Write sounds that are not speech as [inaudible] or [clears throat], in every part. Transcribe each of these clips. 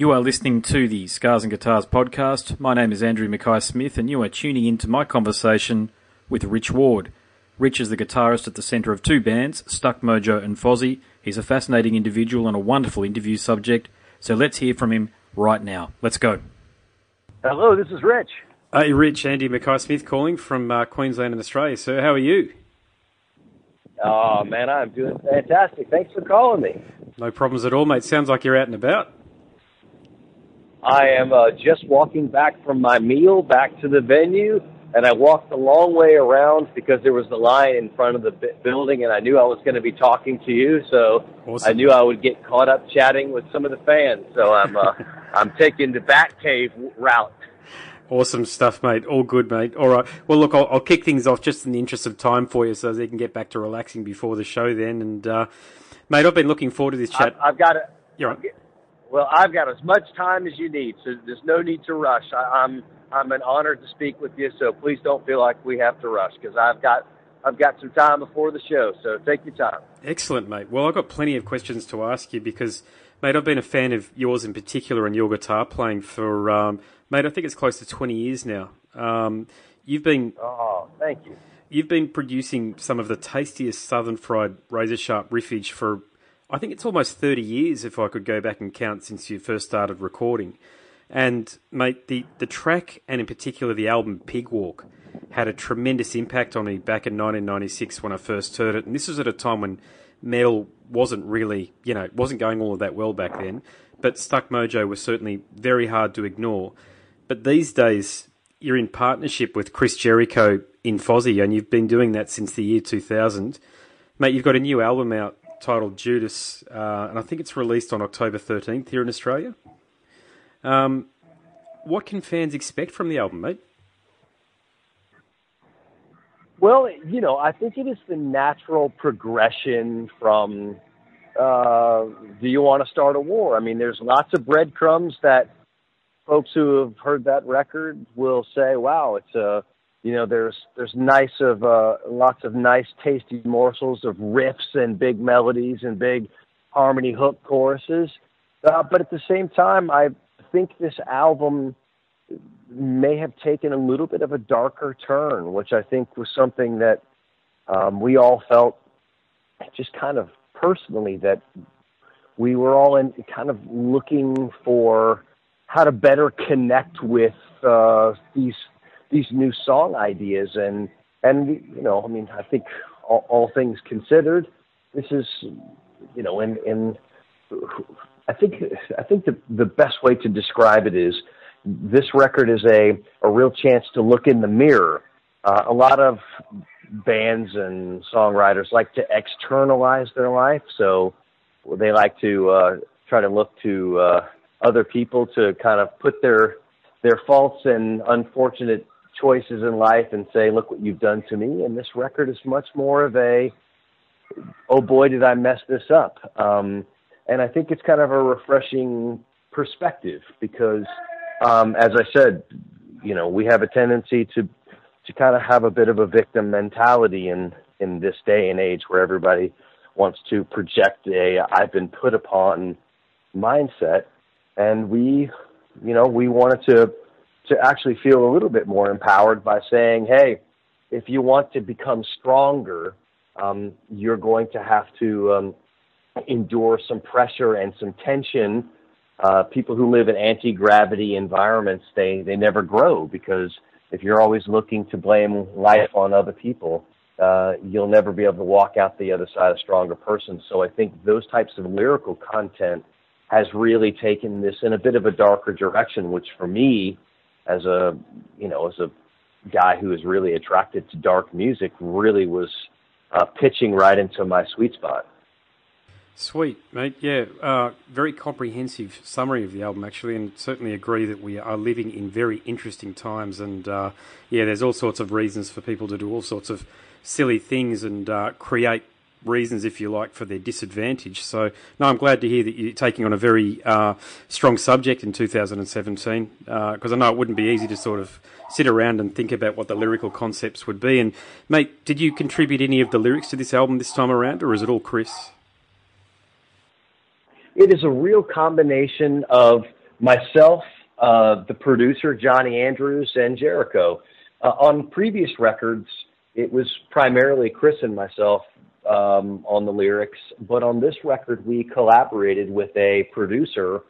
You are listening to the Scars and Guitars podcast. My name is Andrew Mackay Smith, and you are tuning into my conversation with Rich Ward. Rich is the guitarist at the centre of two bands, Stuck Mojo and Fozzy. He's a fascinating individual and a wonderful interview subject. So let's hear from him right now. Let's go. Hello, this is Rich. Hey, Rich. Andy Mackay Smith calling from uh, Queensland and Australia. Sir, how are you? Oh man, I'm doing fantastic. Thanks for calling me. No problems at all, mate. Sounds like you're out and about. I am uh, just walking back from my meal back to the venue, and I walked a long way around because there was the line in front of the b- building, and I knew I was going to be talking to you, so awesome. I knew I would get caught up chatting with some of the fans. So I'm uh, [laughs] I'm taking the Batcave route. Awesome stuff, mate. All good, mate. All right. Well, look, I'll, I'll, kick things off just in the interest of time for you, so they can get back to relaxing before the show. Then, and uh, mate, I've been looking forward to this chat. I've, I've got it. You're on. Well, I've got as much time as you need, so there's no need to rush. I, I'm I'm an honor to speak with you, so please don't feel like we have to rush because I've got I've got some time before the show, so take your time. Excellent, mate. Well, I've got plenty of questions to ask you because, mate, I've been a fan of yours in particular and your guitar playing for, um, mate, I think it's close to 20 years now. Um, you've been. Oh, thank you. You've been producing some of the tastiest southern fried razor sharp riffage for I think it's almost 30 years if I could go back and count since you first started recording. And, mate, the, the track, and in particular the album Pig Walk, had a tremendous impact on me back in 1996 when I first heard it. And this was at a time when metal wasn't really, you know, wasn't going all of that well back then. But Stuck Mojo was certainly very hard to ignore. But these days, you're in partnership with Chris Jericho in Fozzy, and you've been doing that since the year 2000. Mate, you've got a new album out titled Judas, uh, and I think it's released on October 13th here in Australia. Um, what can fans expect from the album, mate? Well, you know, I think it is the natural progression from uh, Do You Want to Start a War? I mean, there's lots of breadcrumbs that folks who have heard that record will say, wow, it's a you know there's there's nice of uh, lots of nice tasty morsels of riffs and big melodies and big harmony hook choruses. Uh, but at the same time i think this album may have taken a little bit of a darker turn which i think was something that um, we all felt just kind of personally that we were all in kind of looking for how to better connect with uh, these these new song ideas and and you know I mean I think all, all things considered this is you know in in I think I think the the best way to describe it is this record is a a real chance to look in the mirror. Uh, a lot of bands and songwriters like to externalize their life, so they like to uh, try to look to uh, other people to kind of put their their faults and unfortunate choices in life and say, look what you've done to me. And this record is much more of a, oh boy, did I mess this up. Um, and I think it's kind of a refreshing perspective because, um, as I said, you know, we have a tendency to, to kind of have a bit of a victim mentality in, in this day and age where everybody wants to project a I've been put upon mindset. And we, you know, we wanted to to actually feel a little bit more empowered by saying, hey, if you want to become stronger, um, you're going to have to um, endure some pressure and some tension. Uh, people who live in anti-gravity environments, they, they never grow because if you're always looking to blame life on other people, uh, you'll never be able to walk out the other side a stronger person. So I think those types of lyrical content has really taken this in a bit of a darker direction, which for me as a you know as a guy who is really attracted to dark music really was uh, pitching right into my sweet spot. Sweet, mate. Yeah, uh, very comprehensive summary of the album, actually, and certainly agree that we are living in very interesting times. And uh, yeah, there's all sorts of reasons for people to do all sorts of silly things and uh, create reasons, if you like, for their disadvantage. So, no, I'm glad to hear that you're taking on a very uh, strong subject in 2017 because uh, I know it wouldn't be easy to sort of sit around and think about what the lyrical concepts would be. And, mate, did you contribute any of the lyrics to this album this time around, or is it all Chris? It is a real combination of myself, uh, the producer Johnny Andrews, and Jericho. Uh, on previous records, it was primarily Chris and myself um, on the lyrics, but on this record, we collaborated with a producer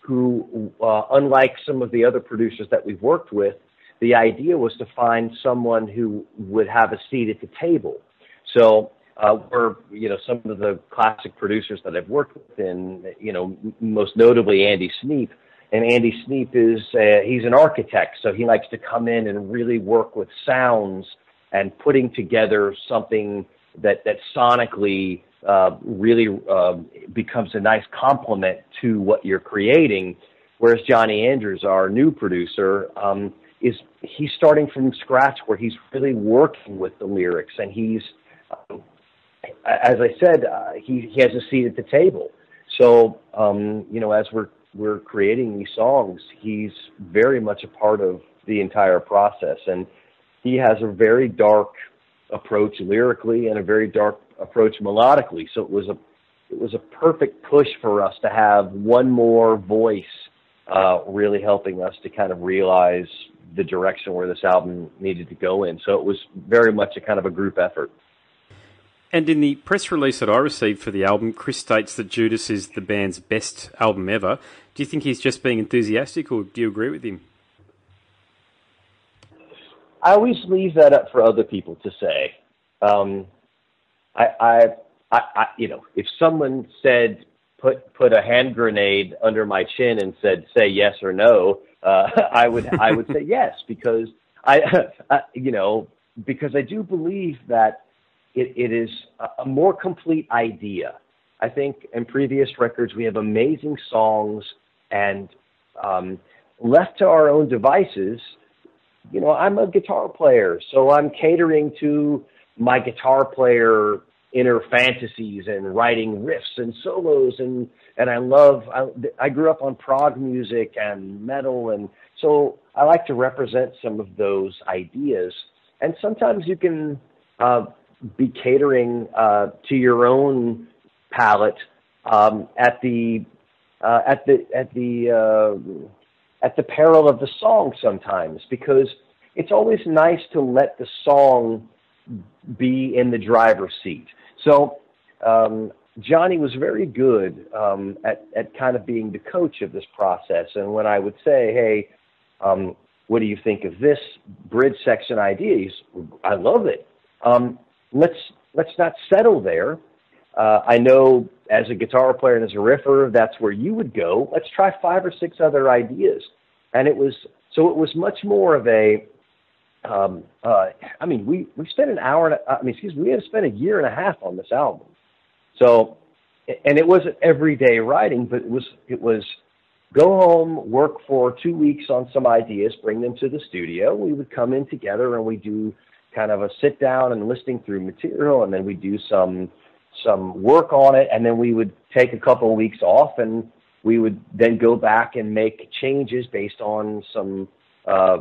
who, uh, unlike some of the other producers that we've worked with, the idea was to find someone who would have a seat at the table. So uh, we're, you know, some of the classic producers that I've worked with, and you know, most notably Andy Sneap. And Andy Sneap is he's an architect, so he likes to come in and really work with sounds and putting together something that that sonically uh, really uh, becomes a nice complement to what you're creating. Whereas Johnny Andrews, our new producer, um, is he's starting from scratch, where he's really working with the lyrics, and he's, um, as I said, uh, he he has a seat at the table. So um, you know, as we're we're creating these songs, he's very much a part of the entire process, and he has a very dark approach lyrically and a very dark approach melodically. So it was a it was a perfect push for us to have one more voice uh, really helping us to kind of realize the direction where this album needed to go in. So it was very much a kind of a group effort. And in the press release that I received for the album, Chris states that Judas is the band's best album ever. Do you think he's just being enthusiastic, or do you agree with him? I always leave that up for other people to say. Um, I, I, I, I, you know, if someone said put put a hand grenade under my chin and said say yes or no, uh, [laughs] I would I would say yes because [laughs] I, you know, because I do believe that it, it is a, a more complete idea. I think in previous records we have amazing songs and um, left to our own devices you know, I'm a guitar player, so I'm catering to my guitar player inner fantasies and writing riffs and solos and and I love I, I grew up on prog music and metal and so I like to represent some of those ideas. And sometimes you can uh, be catering uh, to your own palette um, at the uh, at the at the uh, at the peril of the song sometimes because it's always nice to let the song be in the driver's seat. So um, Johnny was very good um, at at kind of being the coach of this process. And when I would say, "Hey, um, what do you think of this bridge section idea?" He's, "I love it. Um, let's let's not settle there. Uh, I know as a guitar player and as a riffer, that's where you would go. Let's try five or six other ideas." And it was so it was much more of a um, uh, I mean, we we spent an hour. And a, I mean, excuse me, we had spent a year and a half on this album. So, and it wasn't everyday writing, but it was it was go home, work for two weeks on some ideas, bring them to the studio. We would come in together and we do kind of a sit down and listening through material, and then we do some some work on it, and then we would take a couple of weeks off, and we would then go back and make changes based on some uh,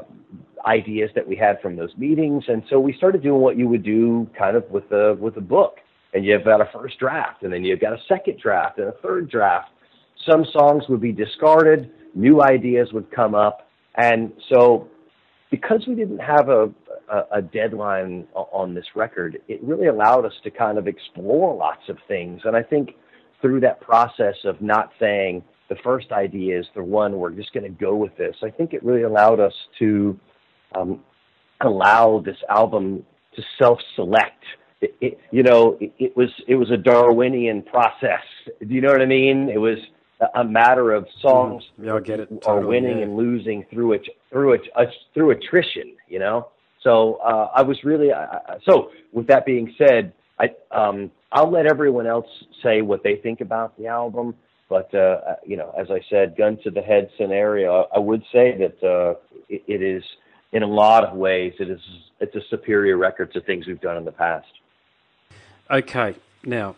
ideas that we had from those meetings, and so we started doing what you would do kind of with a with a book. And you've got a first draft, and then you've got a second draft and a third draft. Some songs would be discarded, new ideas would come up, and so because we didn't have a, a, a deadline on this record, it really allowed us to kind of explore lots of things. And I think through that process of not saying the first idea is the one we're just going to go with this, I think it really allowed us to um, allow this album to self-select. It, it, you know, it, it, was it was a Darwinian process. Do you know what I mean? It was a matter of songs mm, yeah, get it. Totally, are winning yeah. and losing through it through it uh, through attrition. You know, so uh, I was really uh, so. With that being said, I um, I'll let everyone else say what they think about the album. But uh, you know, as I said, gun to the head scenario, I would say that uh, it, it is in a lot of ways, it is it's a superior record to things we've done in the past. Okay, now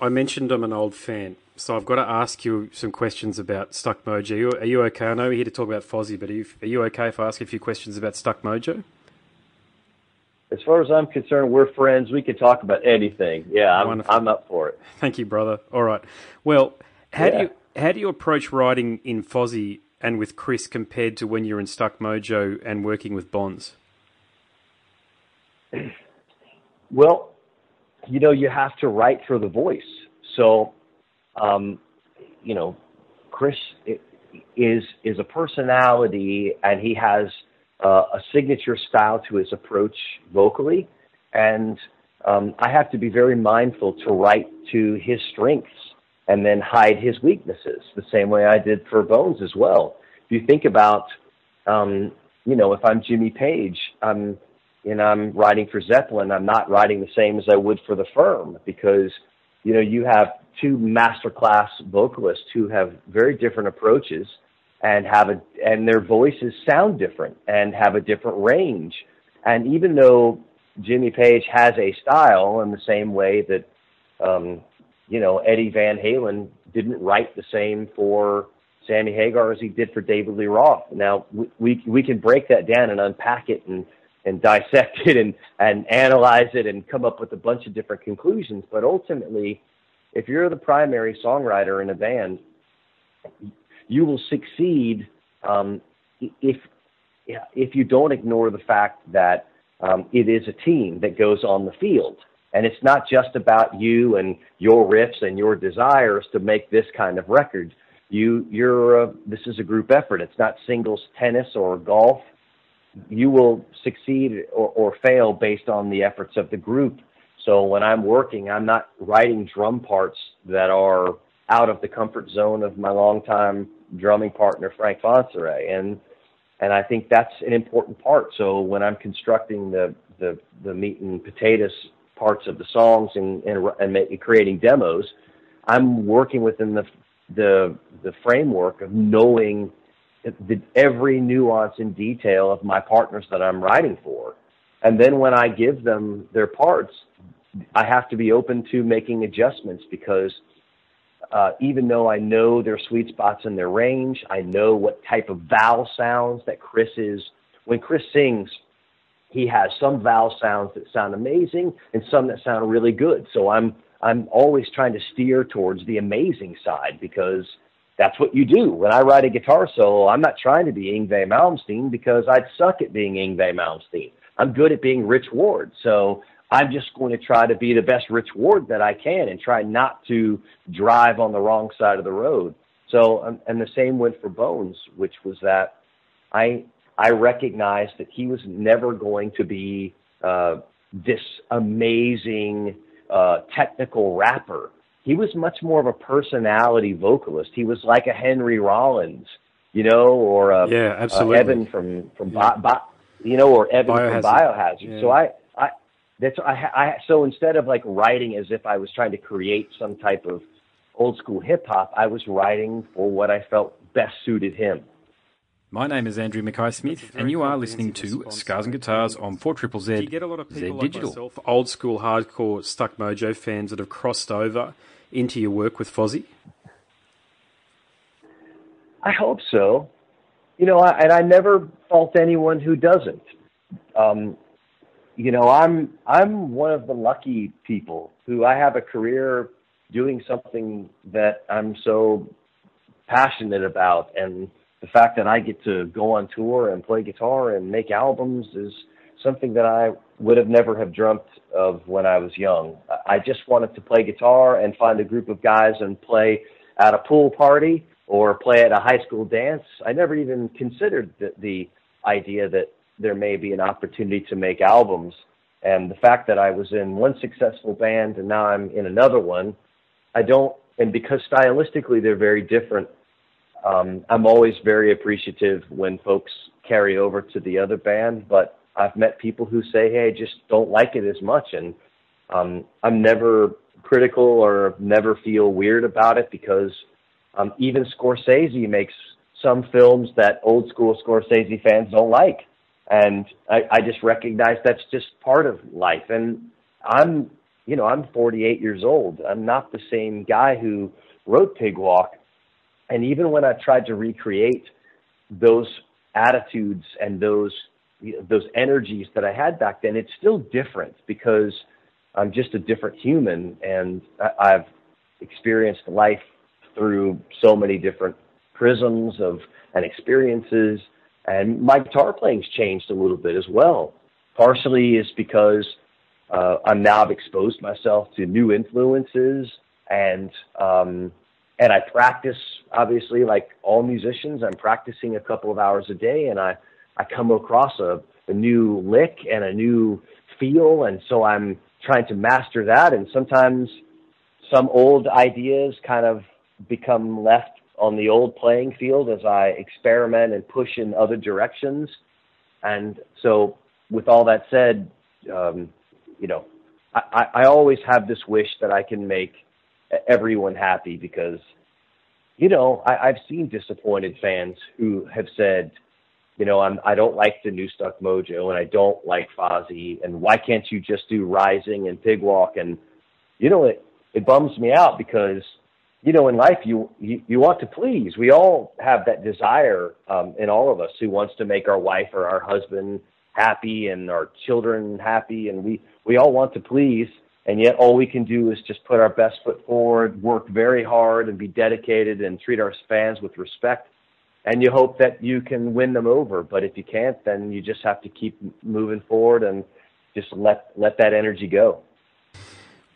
I mentioned I'm an old fan, so I've got to ask you some questions about Stuck Mojo. Are you, are you okay? I know we're here to talk about Fozzy, but are you, are you okay if I ask a few questions about Stuck Mojo? As far as I'm concerned, we're friends. We can talk about anything. Yeah, I'm, I'm up for it. [laughs] Thank you, brother. All right. Well, how yeah. do you how do you approach writing in Fozzy and with Chris compared to when you're in Stuck Mojo and working with Bonz? Well, you know, you have to write for the voice. So, um, you know, Chris is is a personality, and he has uh, a signature style to his approach vocally, and um, I have to be very mindful to write to his strengths and then hide his weaknesses, the same way I did for Bonz as well. If you think about, um, you know, if I'm Jimmy Page, I'm and I'm writing for Zeppelin, I'm not writing the same as I would for the firm because, you know, you have two masterclass vocalists who have very different approaches and have a, and their voices sound different and have a different range. And even though Jimmy Page has a style in the same way that, um, you know, Eddie Van Halen didn't write the same for Sammy Hagar as he did for David Lee Roth. Now we, we, we can break that down and unpack it and and dissect it and, and analyze it and come up with a bunch of different conclusions. But ultimately, if you're the primary songwriter in a band, you will succeed um, if if you don't ignore the fact that um, it is a team that goes on the field. And it's not just about you and your riffs and your desires to make this kind of record. You, you're, this is a group effort. It's not singles tennis or golf you will succeed or, or fail based on the efforts of the group. So when I'm working, I'm not writing drum parts that are out of the comfort zone of my longtime drumming partner Frank Fontsere, and and I think that's an important part. So when I'm constructing the the, the meat and potatoes parts of the songs and and, and creating demos, I'm working within the the the framework of knowing the, every nuance and detail of my partners that I'm writing for. And then when I give them their parts, I have to be open to making adjustments because uh, even though I know their sweet spots and their range, I know what type of vowel sounds that Chris is. When Chris sings, he has some vowel sounds that sound amazing and some that sound really good. So I'm I'm always trying to steer towards the amazing side because that's what you do. When I write a guitar solo, I'm not trying to be Yngwie Malmsteen because I'd suck at being Yngwie Malmsteen. I'm good at being Rich Ward. So I'm just going to try to be the best Rich Ward that I can and try not to drive on the wrong side of the road. So, um, and the same went for Bonz, which was that I, I recognized that he was never going to be uh, this amazing uh, technical rapper he was much more of a personality vocalist. He was like a Henry Rollins, you know, or a, yeah, absolutely. Uh, Evan from from yeah. Bi- Bi- you know, or Evan Biohazard. from Biohazard. Yeah. So I that's I I so instead of like writing as if I was trying to create some type of old school hip hop, I was writing for what I felt best suited him. My name is Andrew Mackay Smith, and you are listening to Scars and Guitars on 4 Triple Z, get a lot of people Z Digital. Like myself, old school hardcore Stuck Mojo fans that have crossed over into your work with Fozzy? I hope so. You know, I, and I never fault anyone who doesn't. Um, you know, I'm I'm one of the lucky people who I have a career doing something that I'm so passionate about, and the fact that I get to go on tour and play guitar and make albums is something that I would have never have dreamt of when I was young. I just wanted to play guitar and find a group of guys and play at a pool party or play at a high school dance. I never even considered the, the idea that there may be an opportunity to make albums. And the fact that I was in one successful band and now I'm in another one, I don't, and because stylistically they're very different, um, I'm always very appreciative when folks carry over to the other band. But I've met people who say, "Hey, I just don't like it as much," and um, I'm never critical or never feel weird about it because um, even Scorsese makes some films that old school Scorsese fans don't like, and I, I just recognize that's just part of life. And I'm, you know, I'm 48 years old. I'm not the same guy who wrote Pig Walk, and even when I tried to recreate those attitudes and those those energies that I had back then, it's still different because I'm just a different human and I've experienced life through so many different prisms of and experiences. And my guitar playing's changed a little bit as well. Partially is because uh, I'm now I've exposed myself to new influences and um, and I practice obviously like all musicians. I'm practicing a couple of hours a day, and I I come across a, a new lick and a new feel, and so I'm trying to master that. And sometimes some old ideas kind of become left on the old playing field as I experiment and push in other directions. And so, with all that said, um, you know, I, I always have this wish that I can make everyone happy because, you know, I, I've seen disappointed fans who have said, you know, I'm I don't like the new Stuck Mojo and I don't like Fozzy and why can't you just do Rising and pig walk? and you know it it bums me out because you know in life you you, you want to please. We all have that desire um, in all of us who wants to make our wife or our husband happy and our children happy and we we all want to please and yet all we can do is just put our best foot forward, work very hard and be dedicated and treat our fans with respect and you hope that you can win them over. But if you can't, then you just have to keep moving forward and just let let that energy go.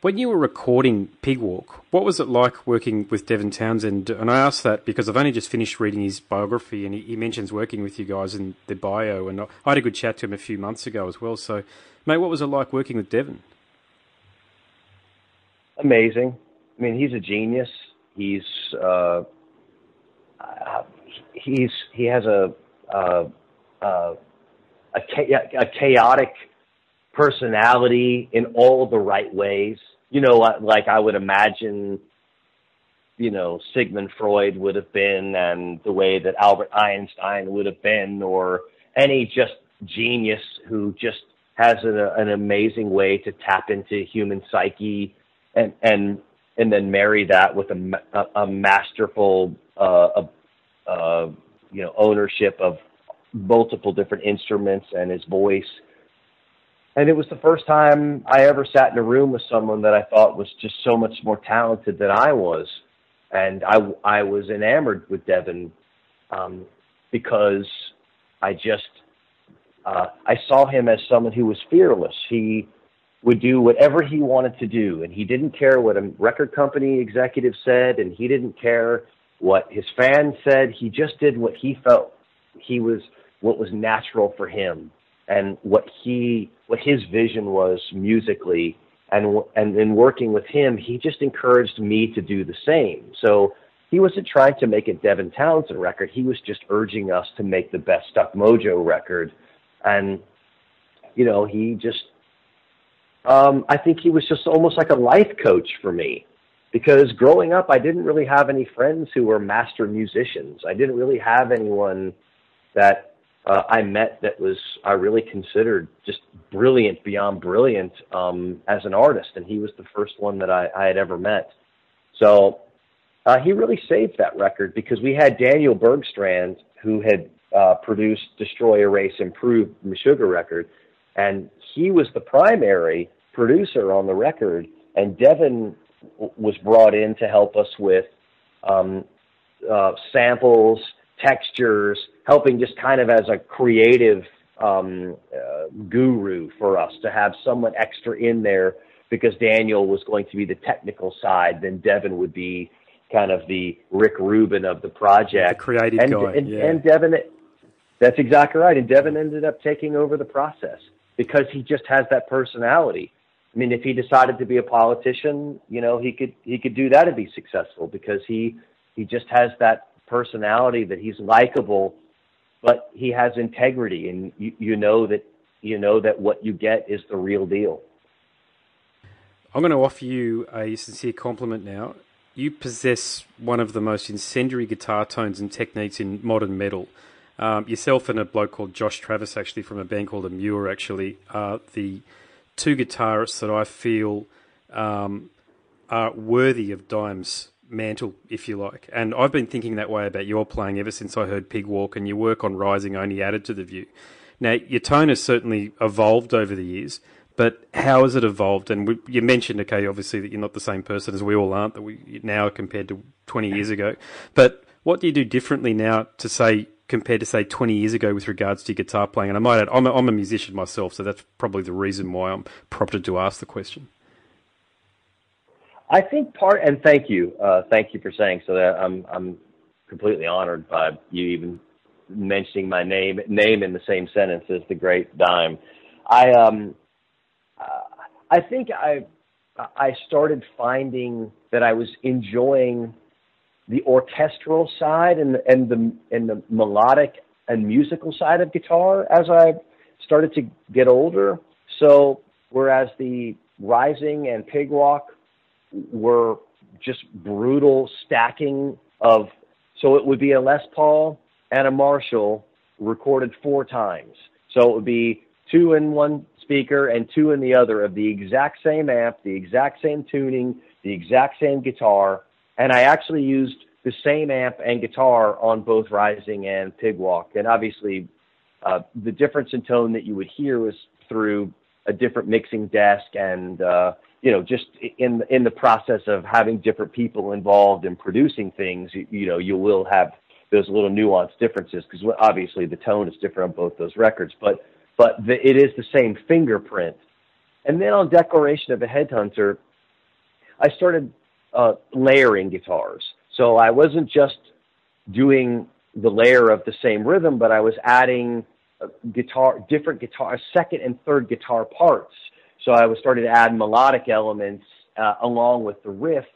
When you were recording Pig Walk, what was it like working with Devin Townsend? And I ask that because I've only just finished reading his biography, and he, he mentions working with you guys in the bio. And I had a good chat to him a few months ago as well. So, mate, what was it like working with Devin? Amazing. I mean, he's a genius. He's uh, he's he has a a, a, a chaotic personality in all the right ways. You know, like I would imagine, you know, Sigmund Freud would have been, and the way that Albert Einstein would have been, or any just genius who just has an, an amazing way to tap into human psyche and and and then marry that with a, a, a masterful uh, uh, you know ownership of multiple different instruments and his voice. And it was the first time I ever sat in a room with someone that I thought was just so much more talented than I was, and I I was enamored with Devin um, because I just uh, I saw him as someone who was fearless. He would do whatever he wanted to do, and he didn't care what a record company executive said, and he didn't care what his fans said. He just did what he felt he was what was natural for him and what he what his vision was musically and and in working with him he just encouraged me to do the same. So he wasn't trying to make a Devin Townsend record. He was just urging us to make the best Stuck Mojo record. And you know he just um I think he was just almost like a life coach for me. Because growing up, I didn't really have any friends who were master musicians. I didn't really have anyone that uh, I met that was I really considered just brilliant beyond brilliant um, as an artist, and he was the first one that I, I had ever met. So uh, he really saved that record because we had Daniel Bergstrand who had uh, produced Destroy, Erase, Improve, Meshuggah record, and he was the primary producer on the record. And Devin was brought in to help us with um, uh, samples, textures, helping just kind of as a creative um, uh, guru for us to have someone extra in there because Daniel was going to be the technical side, then Devin would be kind of the Rick Rubin of the project. The creative and, guy. And, yeah. and Devin, that's exactly right. And Devin ended up taking over the process because he just has that personality. I mean, if he decided to be a politician, you know, he could he could do that and be successful because he he just has that personality that he's likable, but he has integrity, and you, you know that you know that what you get is the real deal. I'm going to offer you a sincere compliment now. You possess one of the most incendiary guitar tones and techniques in modern metal. Um, yourself and a bloke called Josh Travis, actually from a band called Emmure, actually are the two guitarists that I feel um, are worthy of Dime's mantle, if you like. And I've been thinking that way about your playing ever since I heard Pig Walk, and your work on Rising only added to the view. Now, your tone has certainly evolved over the years, but how has it evolved? And we, you mentioned, okay, obviously that you're not the same person as we all aren't that we now compared to 20 years ago. But what do you do differently now to say compared to say 20 years ago with regards to your guitar playing? And I might add, I'm a, I'm a musician myself, so that's probably the reason why I'm prompted to ask the question. I think part, and thank you, uh, thank you for saying so. That I'm I'm completely honored by you even mentioning my name name in the same sentence as the great Dime. I um uh, I think I I started finding that I was enjoying the orchestral side and and the and the melodic and musical side of guitar as I started to get older. So whereas the rising and pig walk were just brutal stacking of so it would be a Les Paul and a Marshall recorded four times. So it would be two in one speaker and two in the other of the exact same amp, the exact same tuning, the exact same guitar, and I actually used the same amp and guitar on both Rising and Pigwalk. And obviously, uh, the difference in tone that you would hear was through a different mixing desk and uh, you know just in in the process of having different people involved in producing things you, you know you will have those little nuanced differences because obviously the tone is different on both those records but but the, it is the same fingerprint and then on declaration of a headhunter i started uh, layering guitars so I wasn't just doing the layer of the same rhythm, but I was adding uh, guitar, different guitar, second and third guitar parts. So I was starting to add melodic elements uh, along with the riff.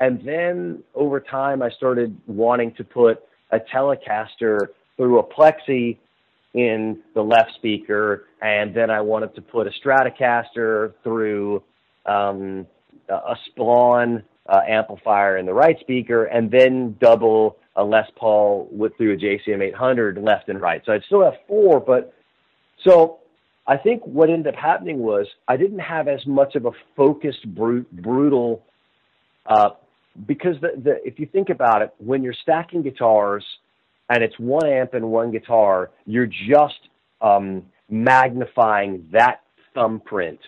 And then over time, I started wanting to put a Telecaster through a plexi in the left speaker, and then I wanted to put a Stratocaster through um, a Splawn uh, amplifier in the right speaker, and then double a Les Paul with through a JCM 800 left and right. So I'd still have four, but so I think what ended up happening was I didn't have as much of a focused, brute, brutal, uh, because the, the if you think about it, when you're stacking guitars and it's one amp and one guitar, you're just um, magnifying that thumbprint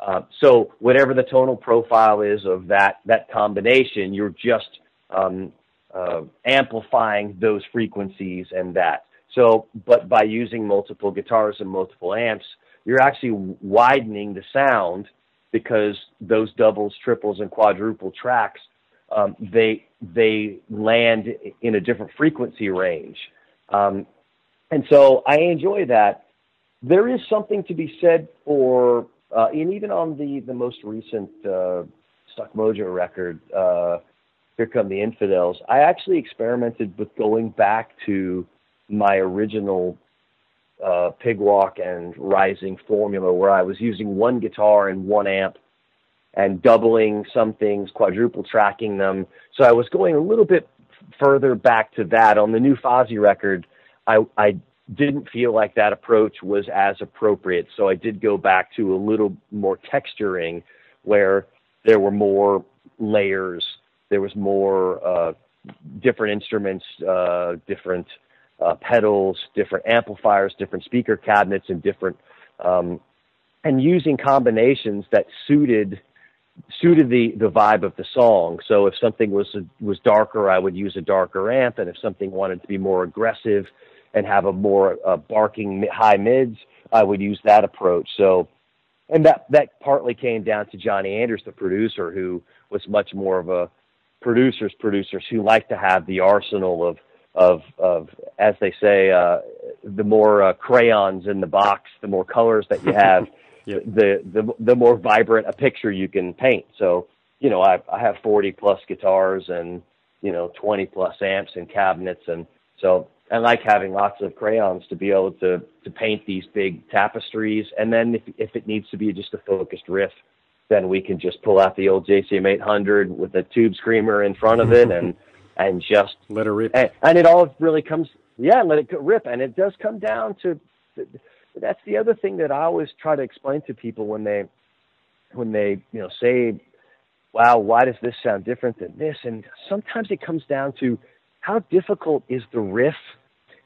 uh, so whatever the tonal profile is of that that combination, you're just um, uh, amplifying those frequencies and that. So, but by using multiple guitars and multiple amps, you're actually widening the sound because those doubles, triples, and quadruple tracks um, they they land in a different frequency range, um, and so I enjoy that. There is something to be said for uh, and even on the the most recent uh, Stuck Mojo record, uh, "Here Come the Infidels," I actually experimented with going back to my original uh, pig walk and rising formula, where I was using one guitar and one amp, and doubling some things, quadruple tracking them. So I was going a little bit further back to that on the new Fozzy record. I, I didn't feel like that approach was as appropriate. So I did go back to a little more texturing where there were more layers, there was more uh, different instruments, uh, different uh, pedals, different amplifiers, different speaker cabinets, and different um, and using combinations that suited suited the the vibe of the song. So if something was was darker, I would use a darker amp, and if something wanted to be more aggressive, and have a more uh, barking high mids, I would use that approach. So, and that that partly came down to Johnny Andrews, the producer, who was much more of a producers producers who like to have the arsenal of of of as they say, uh, the more uh, crayons in the box, the more colors that you have, [laughs] yep. the the the more vibrant a picture you can paint. So, you know, I I have 40 plus guitars and you know 20 plus amps and cabinets and so I like having lots of crayons to be able to to paint these big tapestries. And then if if it needs to be just a focused riff, then we can just pull out the old JCM 800 with a tube screamer in front of it [laughs] and and just let it rip. And, and it all really comes yeah, let it rip. And it does come down to that's the other thing that I always try to explain to people when they when they you know say, "Wow, why does this sound different than this?" And sometimes it comes down to how difficult is the riff?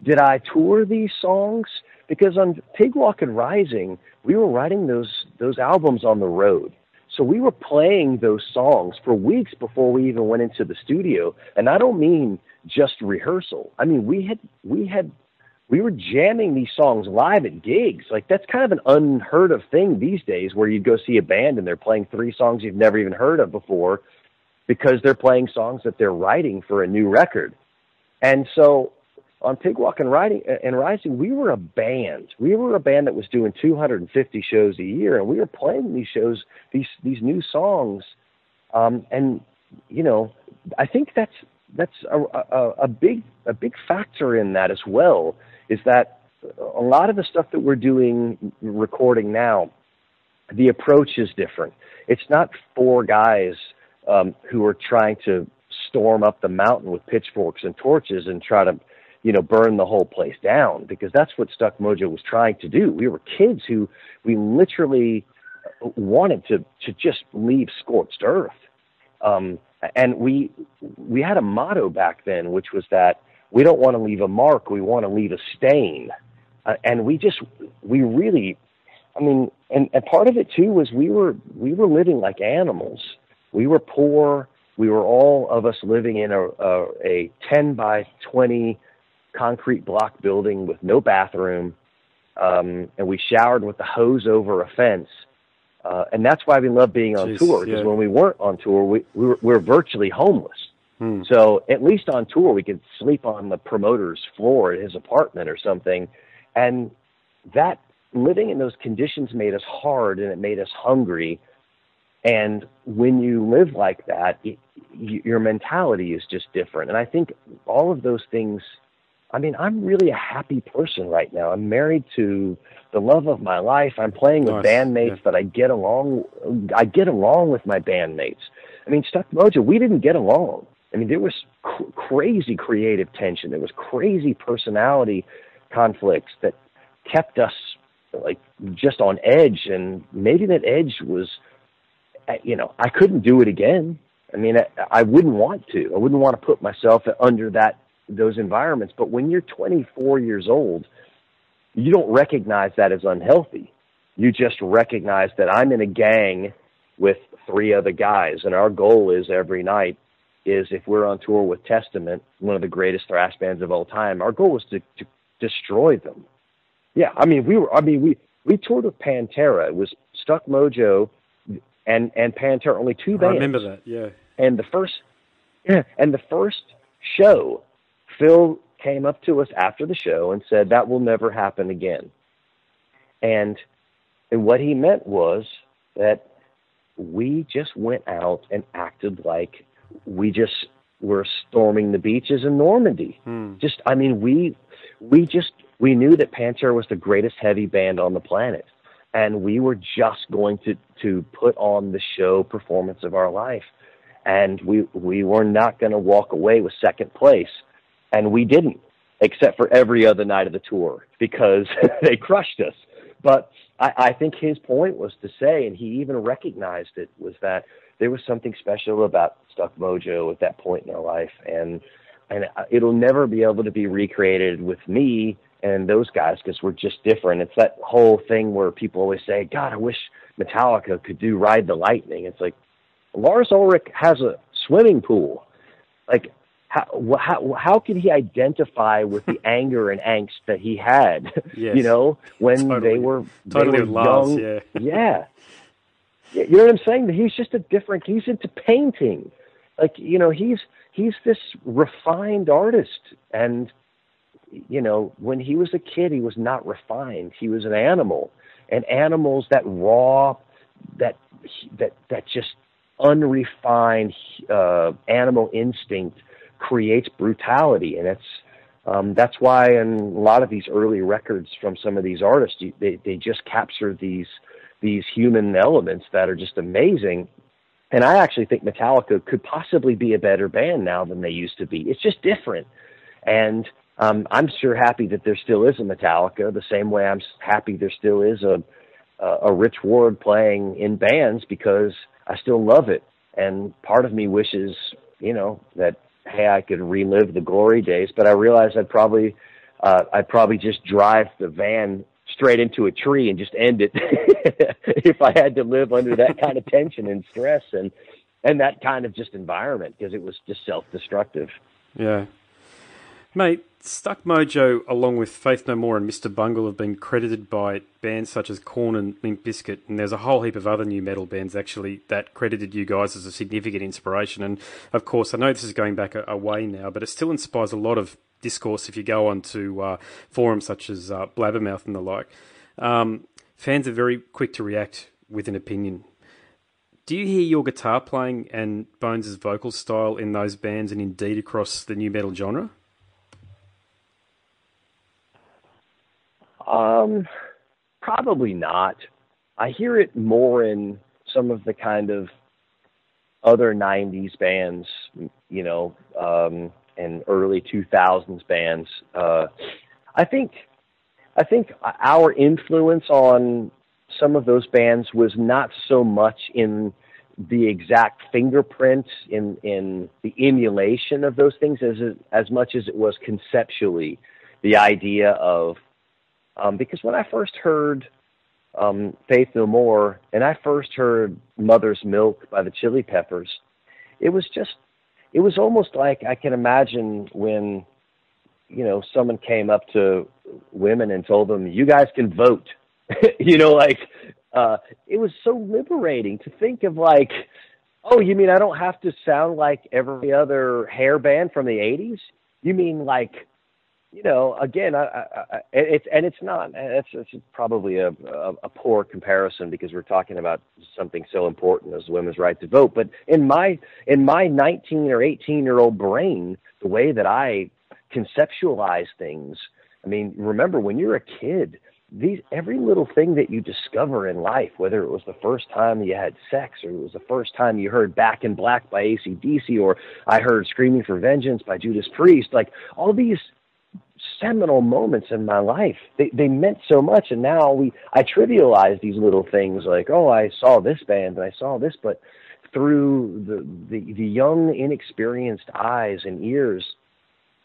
Did I tour these songs? Because on Pig Walk and Rising, we were writing those those albums on the road. So we were playing those songs for weeks before we even went into the studio. And I don't mean just rehearsal. I mean, we had we had we were jamming these songs live at gigs. Like that's kind of an unheard of thing these days where you'd go see a band and they're playing three songs you've never even heard of before because they're playing songs that they're writing for a new record. And so on Pigwalk and Riding and Rising, we were a band. We were a band that was doing 250 shows a year, and we were playing these shows, these these new songs. Um, and you know, I think that's that's a, a, a big a big factor in that as well is that a lot of the stuff that we're doing recording now, the approach is different. It's not four guys um, who are trying to storm up the mountain with pitchforks and torches and try to, you know, burn the whole place down because that's what Stuck Mojo was trying to do. We were kids who we literally wanted to to just leave scorched earth. Um, and we we had a motto back then, which was that we don't want to leave a mark, we want to leave a stain. Uh, and we just we really, I mean, and, and part of it too was we were we were living like animals. We were poor. We were all of us living in a a, a ten by twenty concrete block building with no bathroom, um, and we showered with the hose over a fence uh, and that's why we love being on Jeez, tour because yeah. when we weren't on tour, we, we, were, we were virtually homeless. Hmm. So at least on tour, we could sleep on the promoter's floor at his apartment or something. And that living in those conditions made us hard and it made us hungry. And when you live like that, it, your mentality is just different. And I think all of those things I mean, I'm really a happy person right now. I'm married to the love of my life. I'm playing with nice. bandmates yeah. that I get along. I get along with my bandmates. I mean, Stuck Mojo, we didn't get along. I mean, there was cr- crazy creative tension. There was crazy personality conflicts that kept us like just on edge. And maybe that edge was, uh, you know, I couldn't do it again. I mean, I, I wouldn't want to. I wouldn't want to put myself under that those environments. But when you're 24 years old, you don't recognize that as unhealthy. You just recognize that I'm in a gang with three other guys, and our goal is every night is if we're on tour with Testament, one of the greatest thrash bands of all time, our goal was to, to destroy them. Yeah, I mean we were. I mean we we toured with Pantera. It was Stuck Mojo and and Pantera, only two bands. I remember that. Yeah. And the first, yeah, and the first show Phil came up to us after the show and said that will never happen again. And and what he meant was that we just went out and acted like we just were storming the beaches in Normandy. Hmm. Just I mean we we just we knew that Pantera was the greatest heavy band on the planet and we were just going to to put on the show performance of our life and we we were not going to walk away with second place and we didn't, except for every other night of the tour because [laughs] they crushed us. But I, I think his point was to say, and he even recognized it, was that there was something special about Stuck Mojo at that point in our life, and and it'll never be able to be recreated with me and those guys because we're just different. It's that whole thing where people always say, "God, I wish Metallica could do Ride the Lightning." It's like Lars Ulrich has a swimming pool. Like how, how, how could he identify with the [laughs] anger and angst that he had, yes. you know, when totally. they were, totally they were young? yeah. [laughs] yeah. You know what I'm saying? He's just a different, he's into painting. Like, you know, he's, he's this refined artist. And, you know, when he was a kid, he was not refined. He was an animal. And animals, that raw, that, that, that just unrefined uh, animal instinct – creates brutality, and it's um, that's why in a lot of these early records from some of these artists, they they just capture these these human elements that are just amazing. And I actually think Metallica could possibly be a better band now than they used to be. It's just different, and um, I'm sure happy that there still is a Metallica. The same way I'm happy there still is a a Rich Ward playing in bands because I still love it. And part of me wishes, you know, that hey, I could relive the glory days, but I realized I'd probably uh, I'd probably just drive the van straight into a tree and just end it [laughs] if I had to live under that kind of tension and stress and and that kind of just environment because it was just self destructive. Yeah. Mate, Stuck Mojo, along with Faith No More and Mr. Bungle, have been credited by bands such as Korn and Limp Bizkit, and there's a whole heap of other new metal bands actually that credited you guys as a significant inspiration. And of course, I know this is going back a, a way now, but it still inspires a lot of discourse if you go on to uh, forums such as uh, Blabbermouth and the like. Um, fans are very quick to react with an opinion. Do you hear your guitar playing and Bonz' vocal style in those bands and indeed across the new metal genre? Um, probably not. I hear it more in some of the kind of other 90s bands, you know, um, and early 2000s bands. Uh, I think, I think our influence on some of those bands was not so much in the exact fingerprint in in the emulation of those things as as much as it was conceptually the idea of um, because when I first heard um, Faith No More and I first heard Mother's Milk by the Chili Peppers, it was just, it was almost like I can imagine when, you know, someone came up to women and told them, you guys can vote. [laughs] you know, like, uh, it was so liberating to think of like, oh, you mean I don't have to sound like every other hair band from the 80s? You mean like you know, again, I, I, I, it's and it's not. It's, it's probably a, a, a poor comparison because we're talking about something so important as women's right to vote. But in my in my 19 or 18 year old brain, the way that I conceptualize things, I mean, remember when you're a kid, these every little thing that you discover in life, whether it was the first time you had sex, or it was the first time you heard Back in Black by ACDC, or I heard Screaming for Vengeance by Judas Priest, like all these seminal moments in my life. They they meant so much, and now we I trivialize these little things like, oh, I saw this band and I saw this, but through the the, the young, inexperienced eyes and ears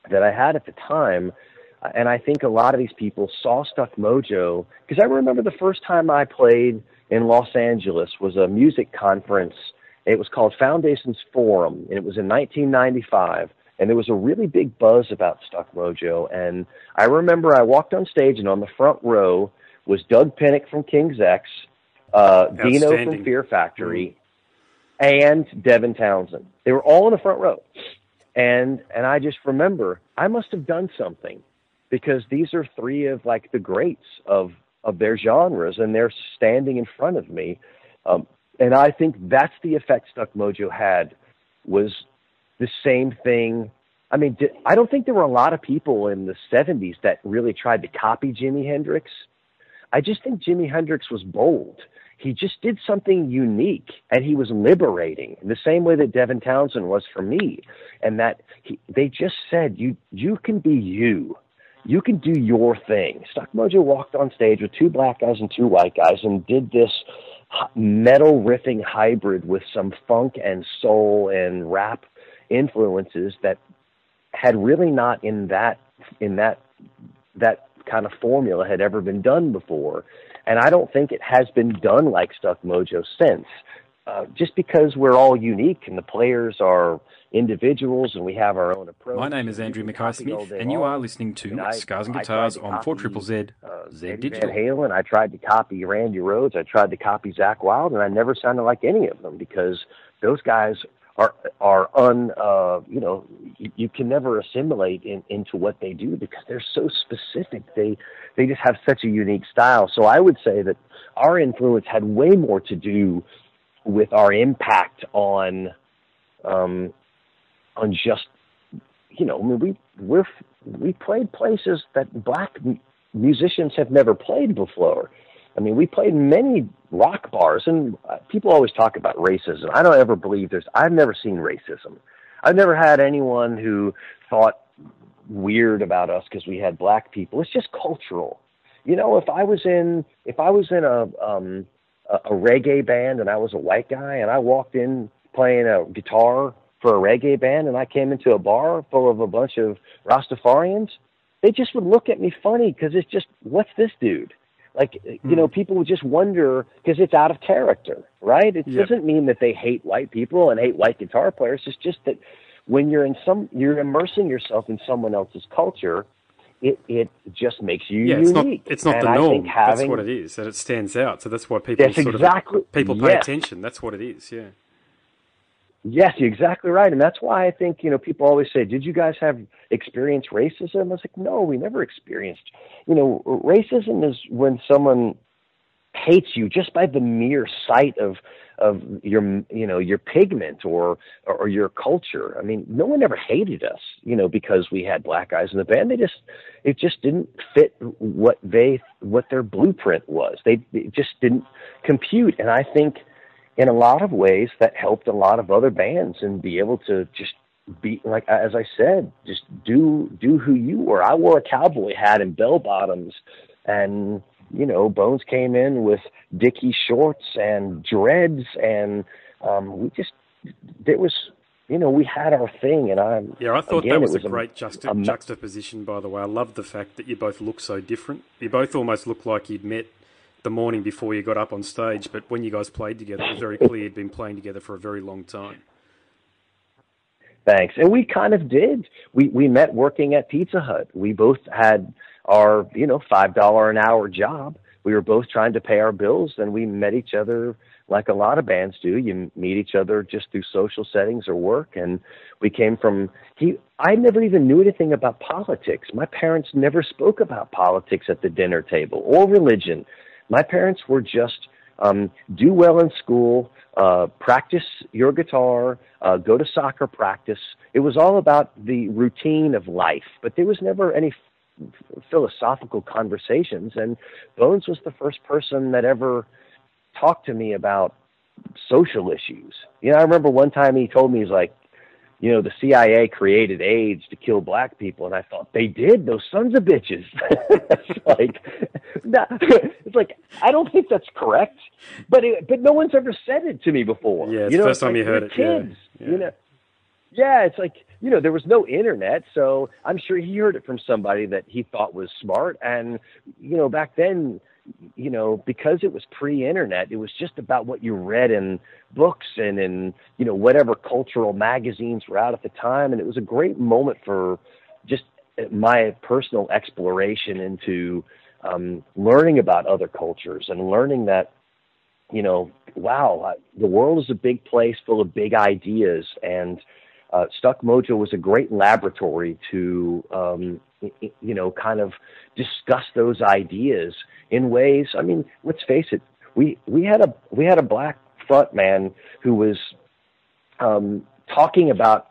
that I had at the time, uh, and I think a lot of these people saw Stuck Mojo because I remember the first time I played in Los Angeles was a music conference. It was called Foundations Forum, and it was in 1995 and there was a really big buzz about Stuck Mojo. And I remember I walked on stage, and on the front row was Doug Pinnick from King's X, uh, Dino from Fear Factory, mm-hmm. and Devin Townsend. They were all in the front row, and and I just remember I must have done something because these are three of like the greats of of their genres, and they're standing in front of me. Um, and I think that's the effect Stuck Mojo had was the same thing. I mean, I don't think there were a lot of people in the 70s that really tried to copy Jimi Hendrix. I just think Jimi Hendrix was bold. He just did something unique and he was liberating in the same way that Devin Townsend was for me. And that he, they just said, you, you can be you. You can do your thing. Stuck Mojo walked on stage with two black guys and two white guys and did this metal riffing hybrid with some funk and soul and rap influences that had really not in that in that that kind of formula had ever been done before. And I don't think it has been done like Stuck Mojo since. Uh, just because we're all unique and the players are individuals and we have our own approach. My name is Andrew Mackay Smith, and you are listening to and Scars and Guitars on 4 Triple Z, uh, Z Digital. Van Halen, I tried to copy Randy Rhoads, I tried to copy Zakk Wylde, and I never sounded like any of them because those guys are are un uh, you know you, you can never assimilate in, into what they do because they're so specific. They they just have such a unique style. So I would say that our influence had way more to do with our impact on um, on just you know I mean we we're we played places that black musicians have never played before. I mean, we played many rock bars, and people always talk about racism. I don't ever believe there's. I've never seen racism. I've never had anyone who thought weird about us because we had black people. It's just cultural. You know, if I was in if I was in a um a, a reggae band and I was a white guy and I walked in playing a guitar for a reggae band and I came into a bar full of a bunch of Rastafarians, they just would look at me funny because it's just what's this dude? Like, you know, hmm. people would just wonder because it's out of character, right? It yep. doesn't mean that they hate white people and hate white guitar players. It's just that when you're in some, you're immersing yourself in someone else's culture. It it just makes you yeah, it's unique. not it's not And the norm. having, that's what it is, and it stands out. So that's why people sort exactly of people pay yes. attention. That's what it is. Yeah. Yes, you're exactly right, and that's why I think you know people always say, "Did you guys have experienced racism?" I was like, "No, we never experienced." You know, racism is when someone hates you just by the mere sight of of your you know your pigment or or your culture. I mean, no one ever hated us, you know, because we had black guys in the band. They just it just didn't fit what they what their blueprint was. They it just didn't compute, and I think in a lot of ways that helped a lot of other bands and be able to just be like as I said, just do do who you were. I wore a cowboy hat and bell bottoms and you know, Bonz came in with Dickie shorts and dreads and um we just there was you know, we had our thing and I'm Yeah, I thought again, that was, it a great juxta- a- juxtaposition, by the way. I love the fact that you both look so different. You both almost look like you'd met the morning before you got up on stage, but when you guys played together, it was very clear you'd been playing together for a very long time. Thanks. And we kind of did. We we met working at Pizza Hut. We both had our, you know, five dollar an hour job. We were both trying to pay our bills and we met each other like a lot of bands do. You meet each other just through social settings or work and we came from he I never even knew anything about politics. My parents never spoke about politics at the dinner table or religion. My parents were just um, do well in school, uh, practice your guitar, uh, go to soccer practice. It was all about the routine of life, but there was never any f- philosophical conversations. And Bonz was the first person that ever talked to me about social issues. You know, I remember one time he told me, he's like, you know, the CIA created AIDS to kill black people, and I thought they did. Those sons of bitches. [laughs] like, [laughs] nah, it's like I don't think that's correct, but it, but no one's ever said it to me before. Yeah, it's you know, the first time like you heard it, yeah, Kids, yeah. you know. Yeah, it's like you know there was no internet, so I'm sure he heard it from somebody that he thought was smart, and you know back then you know, because it was pre-internet, it was just about what you read in books and in, you know, whatever cultural magazines were out at the time. And it was a great moment for just my personal exploration into um, learning about other cultures and learning that, you know, wow, the world is a big place full of big ideas. And uh, Stuck Mojo was a great laboratory to, um, you know, kind of discuss those ideas in ways. I mean, let's face it, we we had a we had a black front man who was um, talking about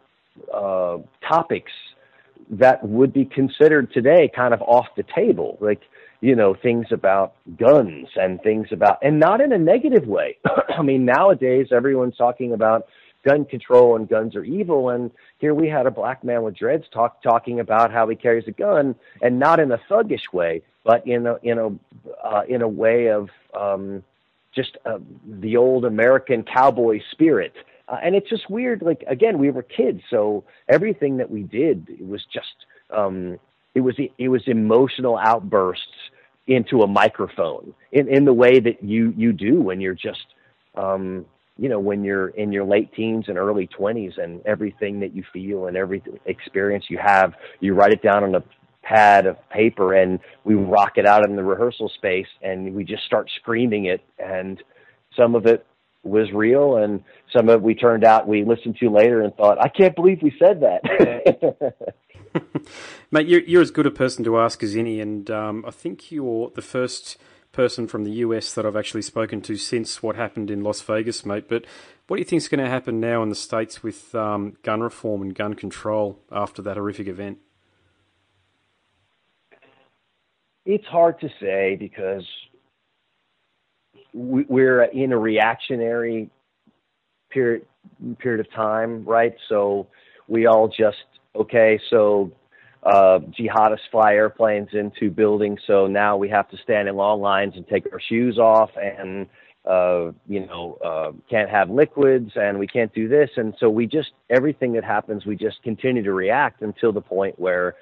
uh, topics that would be considered today kind of off the table, like you know things about guns and things about, and not in a negative way. [clears throat] I mean, nowadays everyone's talking about gun control and guns are evil, and here we had a black man with dreads talk talking about how he carries a gun, and not in a thuggish way, but in a in a uh, in a way of um, just uh, the old American cowboy spirit. Uh, and it's just weird. Like again, we were kids, so everything that we did it was just um, it was it was emotional outbursts into a microphone in in the way that you you do when you're just um, you know when you're in your late teens and early 20s and everything that you feel and every experience you have you write it down on a pad of paper and we rock it out in the rehearsal space and we just start screaming it and some of it was real and some of it we turned out we listened to later and thought i can't believe we said that [laughs] Mate, you're, you're as good a person to ask as any, and um, I think you're the first person from the US that I've actually spoken to since what happened in Las Vegas, mate. But what do you think is going to happen now in the States with um, gun reform and gun control after that horrific event? it's hard to say because we're in a reactionary period period of time, right? So we all just okay. So uh, jihadists fly airplanes into buildings, so now we have to stand in long lines and take our shoes off, and uh, you know uh, can't have liquids, and we can't do this, and so we just everything that happens, we just continue to react until the point where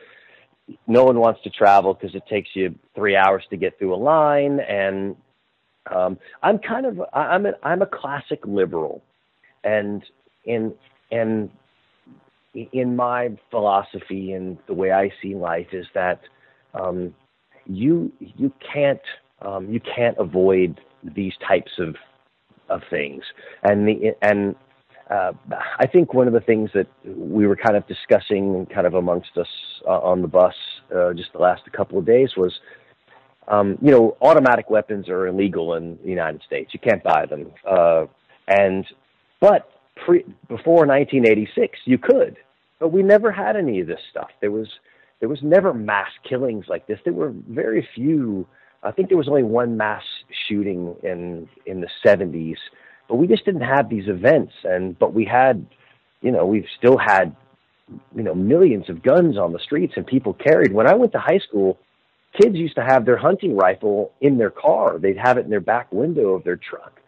no one wants to travel because it takes you three hours to get through a line and um, I'm kind of I'm a I'm a classic liberal, and and and in my philosophy and the way I see life is that um, you you can't um, you can't avoid these types of of things, and the and uh, I think one of the things that we were kind of discussing, kind of amongst us uh, on the bus, uh, just the last couple of days, was, um, you know, automatic weapons are illegal in the United States. You can't buy them, uh, and but pre, before 1986, you could, but we never had any of this stuff. There was there was never mass killings like this. There were very few. I think there was only one mass shooting in in the 70s but we just didn't have these events and but we had you know we've still had you know millions of guns on the streets and people carried when i went to high school kids used to have their hunting rifle in their car. They'd have it in their back window of their truck.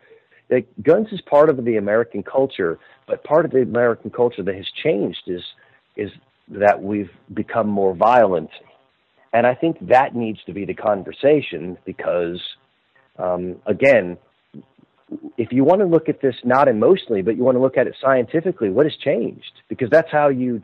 The guns is part of the american culture but part of the american culture that has changed is is that we've become more violent. And i think that needs to be the conversation because um, again if you want to look at this not emotionally, but you want to look at it scientifically, what has changed? Because that's how you,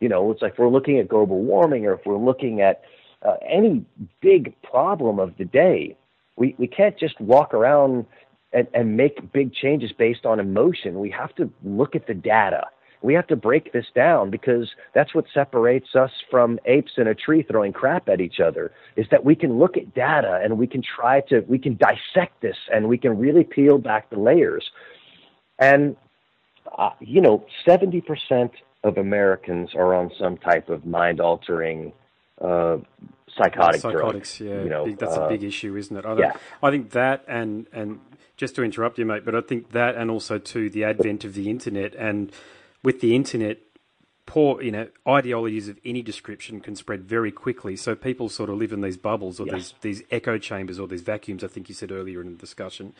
you know, it's like we're looking at global warming or if we're looking at uh, any big problem of the day, we, we can't just walk around and, and make big changes based on emotion. We have to look at the data. We have to break this down because that's what separates us from apes in a tree throwing crap at each other is that we can look at data and we can try to we can dissect this and we can really peel back the layers. And uh, you know 70% of americans are on some type of mind altering uh, psychotic psychotics yeah you know, big, that's uh, a big issue isn't it I, yeah. I think that and and just to interrupt you mate but i think that and also to the advent of the internet and with the internet, poor, you know, ideologies of any description can spread very quickly. So people sort of live in these bubbles or these these echo chambers or these vacuums. I think you said earlier in the discussion,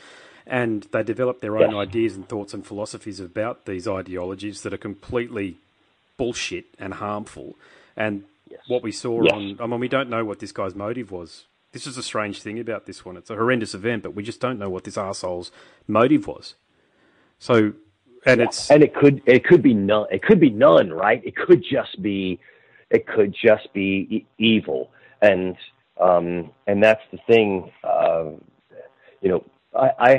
and they develop their own yes. ideas and thoughts and philosophies about these ideologies that are completely bullshit and harmful. And yes. what we saw on, I mean, we don't know what this guy's motive was. This is a strange thing about this one. It's a horrendous event, but we just don't know what this asshole's motive was. So and yeah. it's and it could it could be none it could be none right it could just be it could just be e- evil and um and that's the thing uh you know i i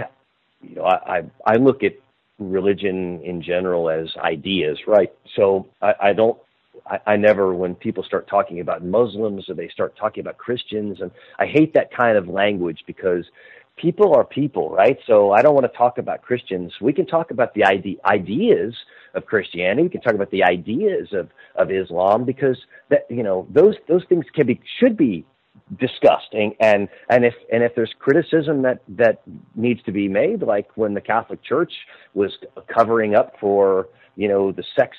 you know i i, I look at religion in general as ideas right so i i don't I, I never, when people start talking about Muslims or they start talking about Christians, and I hate that kind of language because people are people, right? So I don't want to talk about Christians. We can talk about the ide- ideas of Christianity. We can talk about the ideas of, of Islam because that you know those those things can be should be disgusting and and if and if there's criticism that that needs to be made, like when the Catholic Church was covering up for you know the sex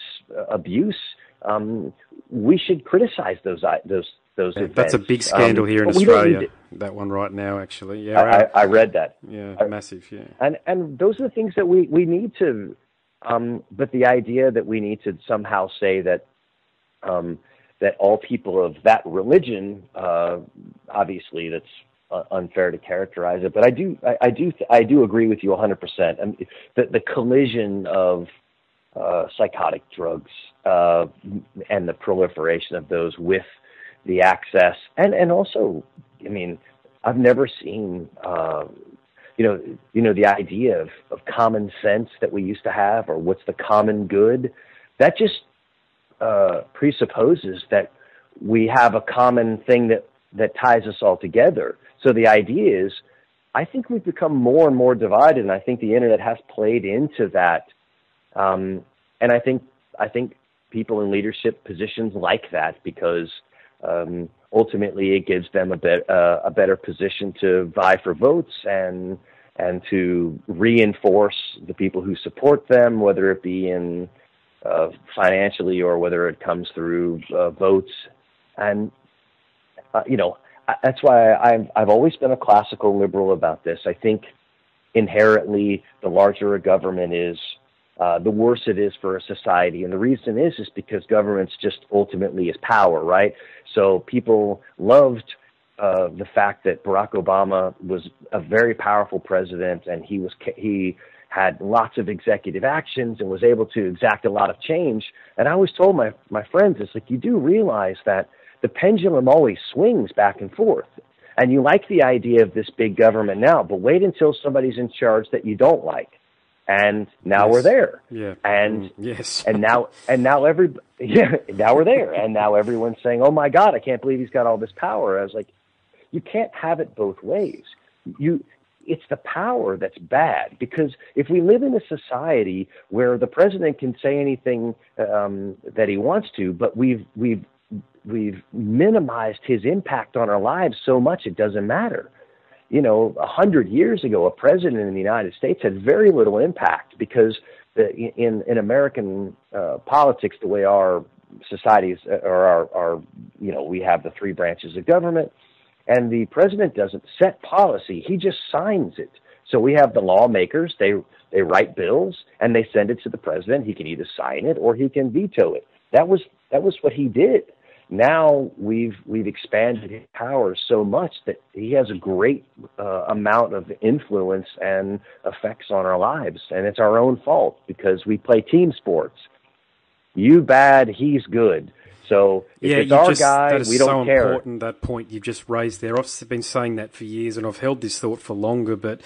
abuse. Um, we should criticize those those those yeah, events. That's a big scandal um, here in Australia. That one right now, actually. Yeah, I, I, I read that. Yeah, I, massive. Yeah, and and those are the things that we we need to. Um, but the idea that we need to somehow say that um, that all people of that religion, uh, obviously, that's uh, unfair to characterize it. But I do I, I do I do agree with you 100. percent And the the collision of uh, psychotic drugs uh, and the proliferation of those with the access. And and also i mean i've never seen uh, you know you know the idea of of common sense that we used to have or what's the common good. That just uh, presupposes that we have a common thing that that ties us all together. So the idea is i think we've become more and more divided and i think the internet has played into that um, and i think i think people in leadership positions like that because um, ultimately it gives them a, bit, uh, a better position to vie for votes and and to reinforce the people who support them, whether it be in uh, financially or whether it comes through uh, votes. And uh, you know that's why I've I've always been a classical liberal about this. I think inherently the larger a government is, uh, the worse it is for a society. And the reason is is because governments just ultimately is power, right? So people loved uh, the fact that Barack Obama was a very powerful president, and he was he had lots of executive actions and was able to exact a lot of change. And I always told my my friends, it's like you do realize that the pendulum always swings back and forth. And you like the idea of this big government now, but wait until somebody's in charge that you don't like. And now Yes. we're there. Yeah. And Mm, yes. and now and now every [laughs] yeah now we're there and now everyone's saying oh my god i can't believe he's got all this power i was like you can't have it both ways you it's the power that's bad because if we live in a society where the president can say anything um, that he wants to but we've we've we've minimized his impact on our lives so much it doesn't matter you know, a hundred years ago, a president in the United States had very little impact because the, in in American uh, politics, the way our societies uh, or our, our you know we have the three branches of government, and the president doesn't set policy; he just signs it. So we have the lawmakers; they they write bills and they send it to the president. He can either sign it or he can veto it. That was that was what he did now we've we've expanded his powers so much that he has a great uh, amount of influence and effects on our lives and it's our own fault because we play team sports you bad he's good so if yeah, it's our just, guy that is we don't so care important. That point you've just raised there. I've been saying that for years, and I've held this thought for longer. But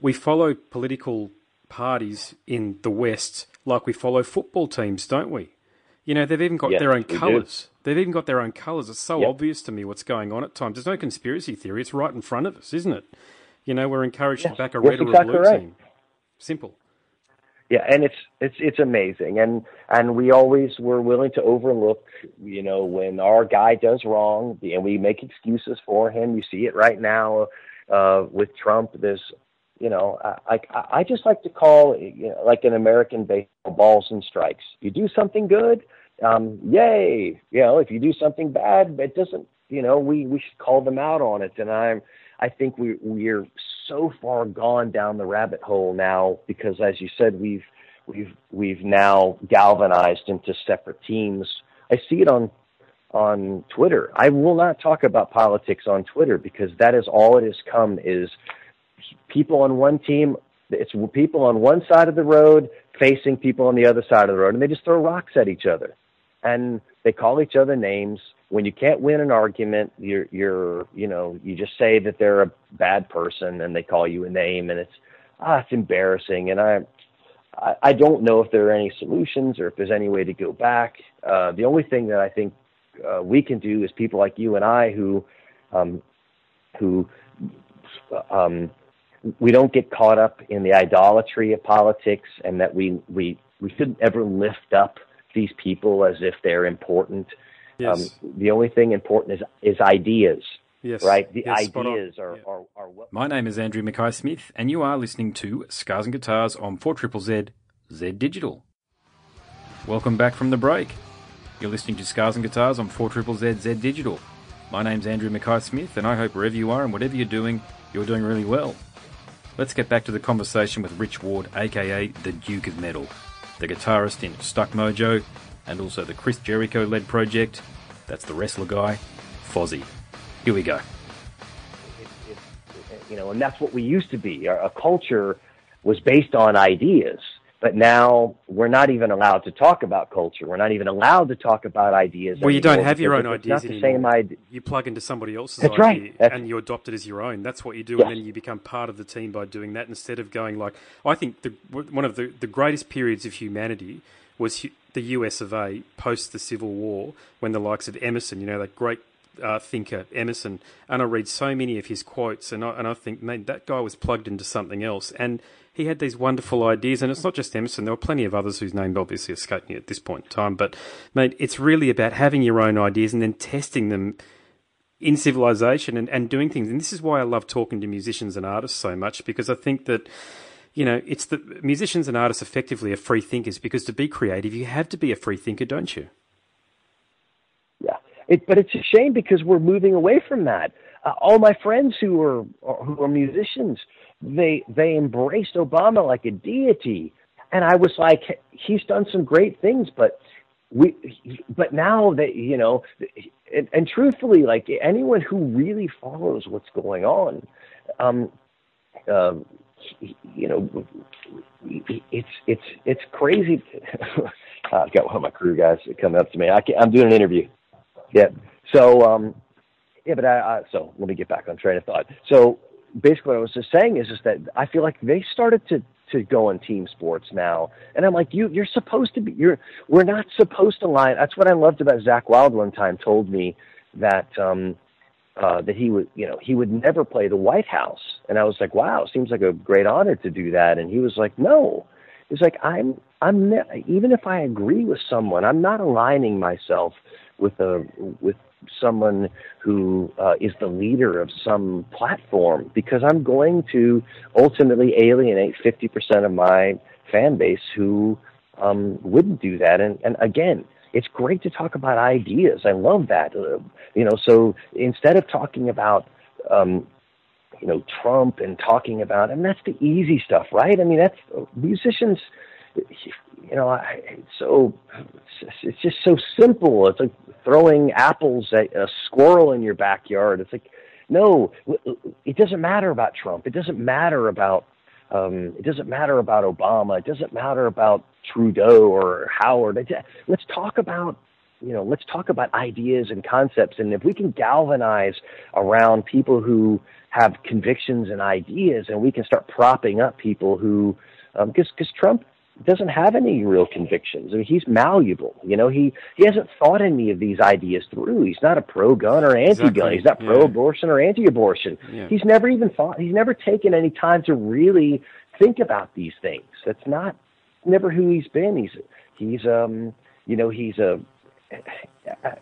we follow political parties in the West like we follow football teams, don't we? You know, they've even got Yes, their own colours. They've even got their own colours. It's so Yep. obvious to me what's going on at times. There's no conspiracy theory. It's right in front of us, isn't it? You know, we're encouraged Yes, to back a red or a exactly blue right. team. Simple. Yeah, and it's it's it's amazing, and and we always were willing to overlook, you know, when our guy does wrong, and we make excuses for him. You see it right now uh, with Trump. There's, you know, I I, I just like to call you know, like an American baseball balls and strikes. You do something good, um, yay! You know, if you do something bad, it doesn't. You know, we we should call them out on it, and I'm. I think we we're so far gone down the rabbit hole now because, as you said, we've we've we've now galvanized into separate teams. I see it on on Twitter. I will not talk about politics on Twitter because that is all it has come is people on one team. It's people on one side of the road facing people on the other side of the road, and they just throw rocks at each other, and they call each other names. When you can't win an argument, you're you're you know you just say that they're a bad person, and they call you a name, and it's ah it's embarrassing, and I I, don't know if there are any solutions or if there's any way to go back. Uh, the only thing that I think uh, we can do is people like you and I who um, who um, we don't get caught up in the idolatry of politics, and that we we we shouldn't ever lift up these people as if they're important. Yes. Um, the only thing important is is ideas, yes. right? The Yes, spot on. ideas are, Yeah. are are what My name is Andrew Mackay Smith, and you are listening to Scars and Guitars on 4 Triple Z Z Digital. Welcome back from the break. You're listening to Scars and Guitars on 4 Triple Z Z Digital. My name's Andrew Mackay Smith, and I hope wherever you are and whatever you're doing, you're doing really well. Let's get back to the conversation with Rich Ward, aka the Duke of Metal, the guitarist in Stuck Mojo, and also the Chris Jericho led project. That's the wrestler guy, Fozzy. Here we go. you know, and that's what we used to be. Our, culture was based on ideas, but now we're not even allowed to talk about culture. We're not even allowed to talk about ideas. Well, you don't have your own ideas Not the anymore. same idea. You plug into somebody else's That's idea right. That's- and you adopt it as your own. That's what you do, Yes. and then you become part of the team by doing that instead of going like. I think the, one of the, the greatest periods of humanity was the US of A post the Civil War when the likes of Emerson, you know, that great uh, thinker Emerson, and I read so many of his quotes, and I, and I think, man, that guy was plugged into something else, and he had these wonderful ideas, and it's not just Emerson. There were plenty of others whose name obviously escaped me at this point in time, but mate, it's really about having your own ideas and then testing them in civilization and, and doing things. And this is why I love talking to musicians and artists so much because I think that, you know, it's the musicians and artists effectively are free thinkers because to be creative, you have to be a free thinker, don't you? Yeah, it, but it's a shame because we're moving away from that. Uh, all my friends who are who are musicians, they they embraced Obama like a deity, and I was like, he's done some great things, but we, but now that you know, and, and truthfully, like anyone who really follows what's going on, um, uh, you know, it's it's it's crazy. [laughs] I've got one of my crew guys coming up to me. i I am doing an interview. Yeah. So um, yeah, but I, I so let me get back on train of thought. So basically, what I was just saying is just that I feel like they started to to go on team sports now, and I'm like, you you're supposed to be. You're we're not supposed to line. That's what I loved about Zakk Wylde. one time. Told me that um, uh, that he would, you know, he would never play the White House. And I was like, wow, seems like a great honor to do that. And he was like, no. He's like, I'm, I'm, ne- even if I agree with someone, I'm not aligning myself with a, with someone who uh, is the leader of some platform because I'm going to ultimately alienate 50% of my fan base who um, wouldn't do that. And, and again, it's great to talk about ideas. I love that. Uh, you know, so instead of talking about, um, you know, Trump and talking about, I and that's the easy stuff, right? I mean, that's musicians. You know, I, so it's just so simple. It's like throwing apples at a squirrel in your backyard. It's like, no, it doesn't matter about Trump. It doesn't matter about um, it doesn't matter about Obama. It doesn't matter about Trudeau or Howard. Let's talk about you know let's talk about ideas and concepts and if we can galvanize around people who have convictions and ideas and we can start propping up people who because um, because Trump doesn't have any real convictions. I mean, he's malleable. You know, he he hasn't thought any of these ideas through. He's not a pro gun or anti gun. Exactly. He's not pro abortion yeah. or anti abortion. Yeah. He's never even thought. He's never taken any time to really think about these things. That's not never who he's been. He's he's um you know he's a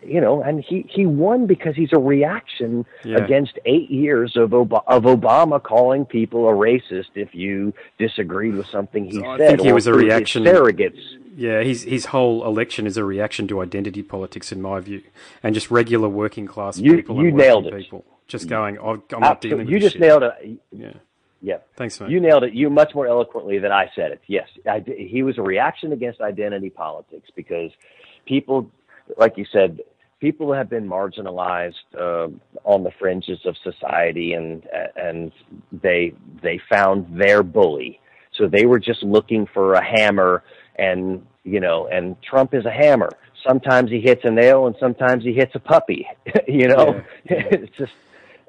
you know, and he he won because he's a reaction yeah. against eight years of Ob- of Obama calling people a racist if you disagreed with something he said. I think he was a reaction. Surrogates. Yeah, his his whole election is a reaction to identity politics, in my view, and just regular working class you, people. You nailed it. People just going, oh, I'm not dealing. With it. You just shit. nailed it. Yeah. Yeah. Thanks, man. You nailed it. You much more eloquently than I said it. Yes, I, he was a reaction against identity politics because people, like you said, people have been marginalized uh, on the fringes of society, and and they they found their bully. So they were just looking for a hammer, and you know, and Trump is a hammer. Sometimes he hits a nail, and sometimes he hits a puppy. [laughs] you know, yeah, yeah. [laughs] it's just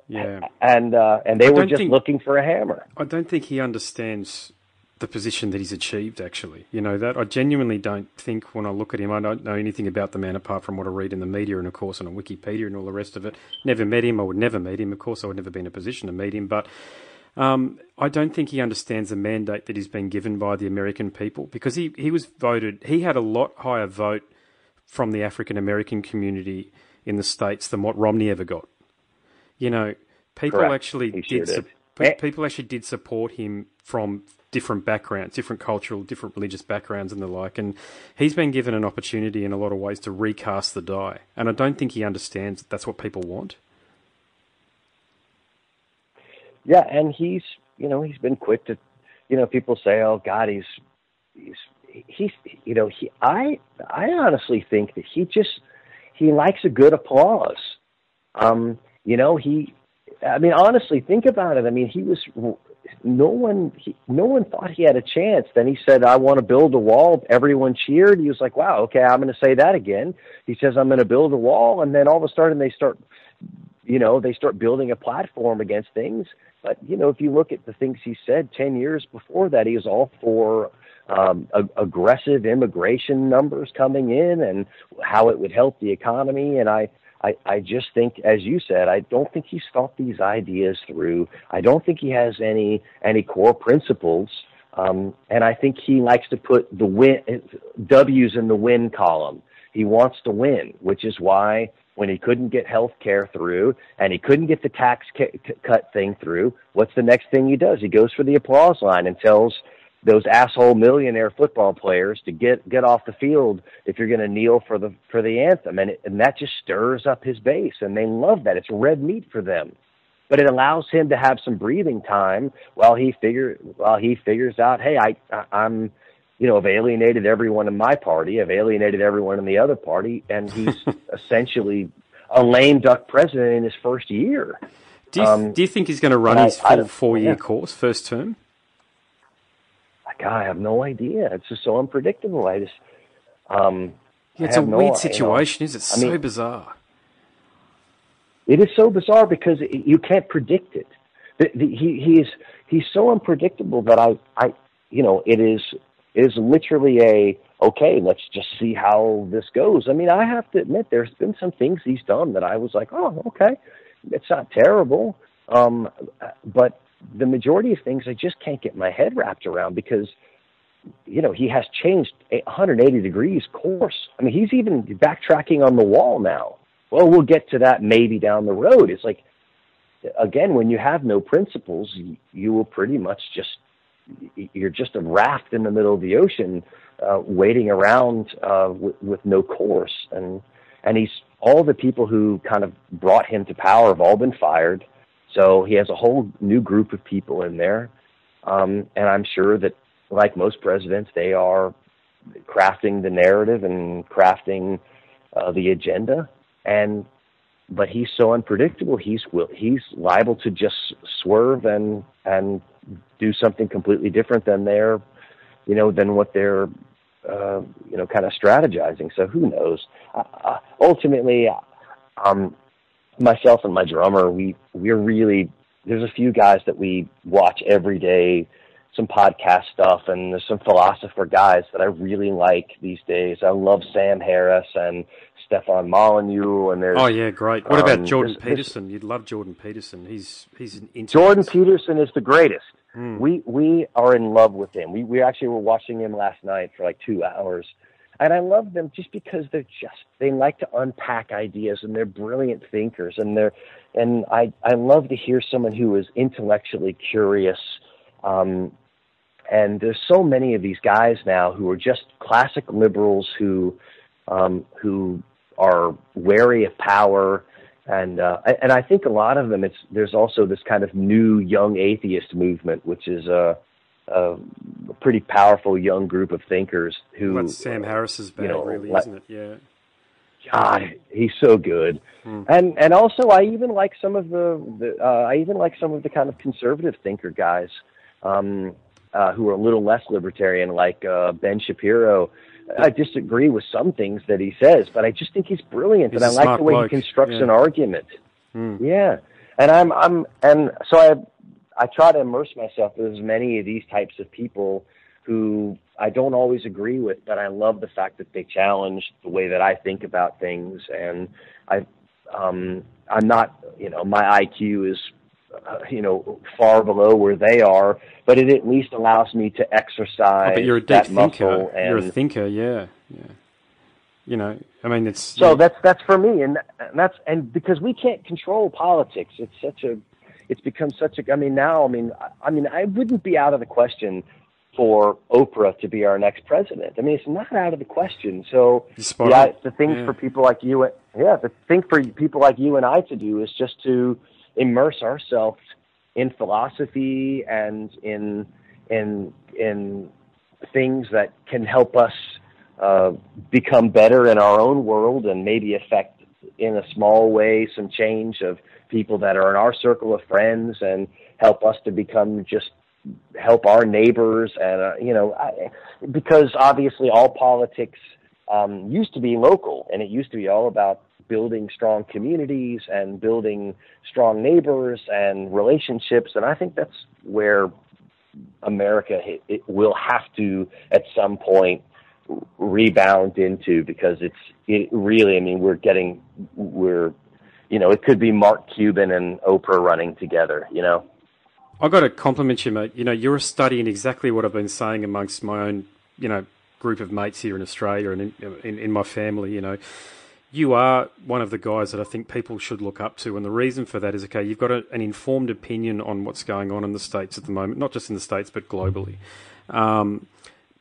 yeah. And uh, and they were just think, looking for a hammer. I don't think he understands the position that he's achieved. Actually, you know that I genuinely don't think when I look at him, I don't know anything about the man apart from what I read in the media and of course on Wikipedia and all the rest of it. Never met him. I would never meet him. Of course, I would never be in a position to meet him, but. Um, I don't think he understands the mandate that he's been given by the American people because he, he was voted, he had a lot higher vote from the African American community in the States than what Romney ever got you know, people Correct. actually he did. Sure did. people actually did support him from different backgrounds, different cultural, different religious backgrounds, and the like. And he's been given an opportunity in a lot of ways to recast the die. And I don't think he understands that that's what people want. Yeah, and he's you know he's been quick to, you know, people say, oh God, he's he's he's you know he I I honestly think that he just he likes a good applause. Um, you know, he, I mean, honestly, think about it. I mean, he was, no one, he, no one thought he had a chance. Then he said, I want to build a wall. Everyone cheered. He was like, wow, okay, I'm going to say that again. He says, I'm going to build a wall. And then all of a sudden they start, you know, they start building a platform against things. But, you know, if you look at the things he said 10 years before that, he was all for um, ag- aggressive immigration numbers coming in and how it would help the economy. And I, I, I just think, as you said, I don't think he's thought these ideas through. I don't think he has any any core principles, um, and I think he likes to put the win W's in the win column. He wants to win, which is why when he couldn't get health care through and he couldn't get the tax ca- cut thing through, what's the next thing he does? He goes for the applause line and tells those asshole millionaire football players to get get off the field if you're going to kneel for the for the anthem and it, and that just stirs up his base and they love that it's red meat for them but it allows him to have some breathing time while he figure while he figures out hey I, I I'm you know, have alienated everyone in my party, have alienated everyone in the other party, and he's [laughs] essentially a lame duck president in his first year. Do you, um, do you think he's going to run his full four year yeah. course, first term? God, I have no idea. It's just so unpredictable. I just, um, yeah, it's a no, weird situation, you know, is it? So I mean, bizarre. It is so bizarre because it, you can't predict it. The, the, he he is he's so unpredictable that I I you know it is it is literally a okay let's just see how this goes. I mean I have to admit there's been some things he's done that I was like oh okay it's not terrible um, but the majority of things I just can't get my head wrapped around because you know he has changed 180 degrees course. I mean he's even backtracking on the wall now. Well, we'll get to that maybe down the road. It's like again when you have no principles, you, will pretty much just you're just a raft in the middle of the ocean, uh, waiting around uh, with, with no course. And and he's all the people who kind of brought him to power have all been fired. So he has a whole new group of people in there. Um, and I'm sure that, like most presidents, they are crafting the narrative and crafting uh, the agenda. And but he's so unpredictable. He's he's liable to just swerve and and do something completely different than they're, you know, than what they're, uh, you know, kind of strategizing. So who knows? Uh, uh ultimately, um, myself and my drummer, we we're really there's a few guys that we watch every day, some podcast stuff, and there's some philosopher guys that I really like these days. I love Sam Harris and Stefan Molyneux, and there's oh yeah, great. What um, about Jordan Peterson? You'd love Jordan Peterson. He's he's an Jordan Peterson is the greatest. Mm. We we are in love with him. We we actually were watching him last night for like two hours, and I love them just because they're just they like to unpack ideas and they're brilliant thinkers and they're and I I love to hear someone who is intellectually curious. Um, and there's so many of these guys now who are just classic liberals who um, who are wary of power and uh, and I think a lot of them it's there's also this kind of new young atheist movement which is a, a pretty powerful young group of thinkers who That's Sam Harris's bag, you know, really, isn't it? Yeah. God, he's so good, hmm. and and also I even like some of the, the uh, I even like some of the kind of conservative thinker guys, um, uh, who are a little less libertarian, like uh, Ben Shapiro, I disagree with some things that he says, but I just think he's brilliant, he's and I like the way bloke. he constructs yeah. an argument. Hmm. Yeah, and I'm I'm and so I I try to immerse myself with as many of these types of people who I don't always agree with, but I love the fact that they challenge the way that I think about things, and I um I'm not you know my IQ is uh, you know, far below where they are, but it at least allows me to exercise oh, but you're a deep thinker. And, you're a thinker, yeah, yeah. You know, I mean, it's so yeah. that's that's for me, and, and that's and because we can't control politics, it's such a, it's become such a. I mean, now, I mean, I, I mean, I wouldn't be out of the question for Oprah to be our next president. I mean, it's not out of the question. So, yeah, the thing yeah. for people like you, yeah, the thing for people like you and I to do is just to immerse ourselves in philosophy and in in in things that can help us uh, become better in our own world and maybe affect in a small way some change of people that are in our circle of friends and help us to become just help our neighbors and uh, you know I, because obviously all politics um, used to be local and it used to be all about building strong communities and building strong neighbors and relationships. And I think that's where America it will have to at some point rebound into because it's it really I mean we're getting we're you know it could be Mark Cuban and Oprah running together you know I got to compliment you mate you know you're studying exactly what I've been saying amongst my own you know group of mates here in Australia and in, in, in my family you know you are one of the guys that I think people should look up to. And the reason for that is okay, you've got a, an informed opinion on what's going on in the States at the moment, not just in the States, but globally. Um,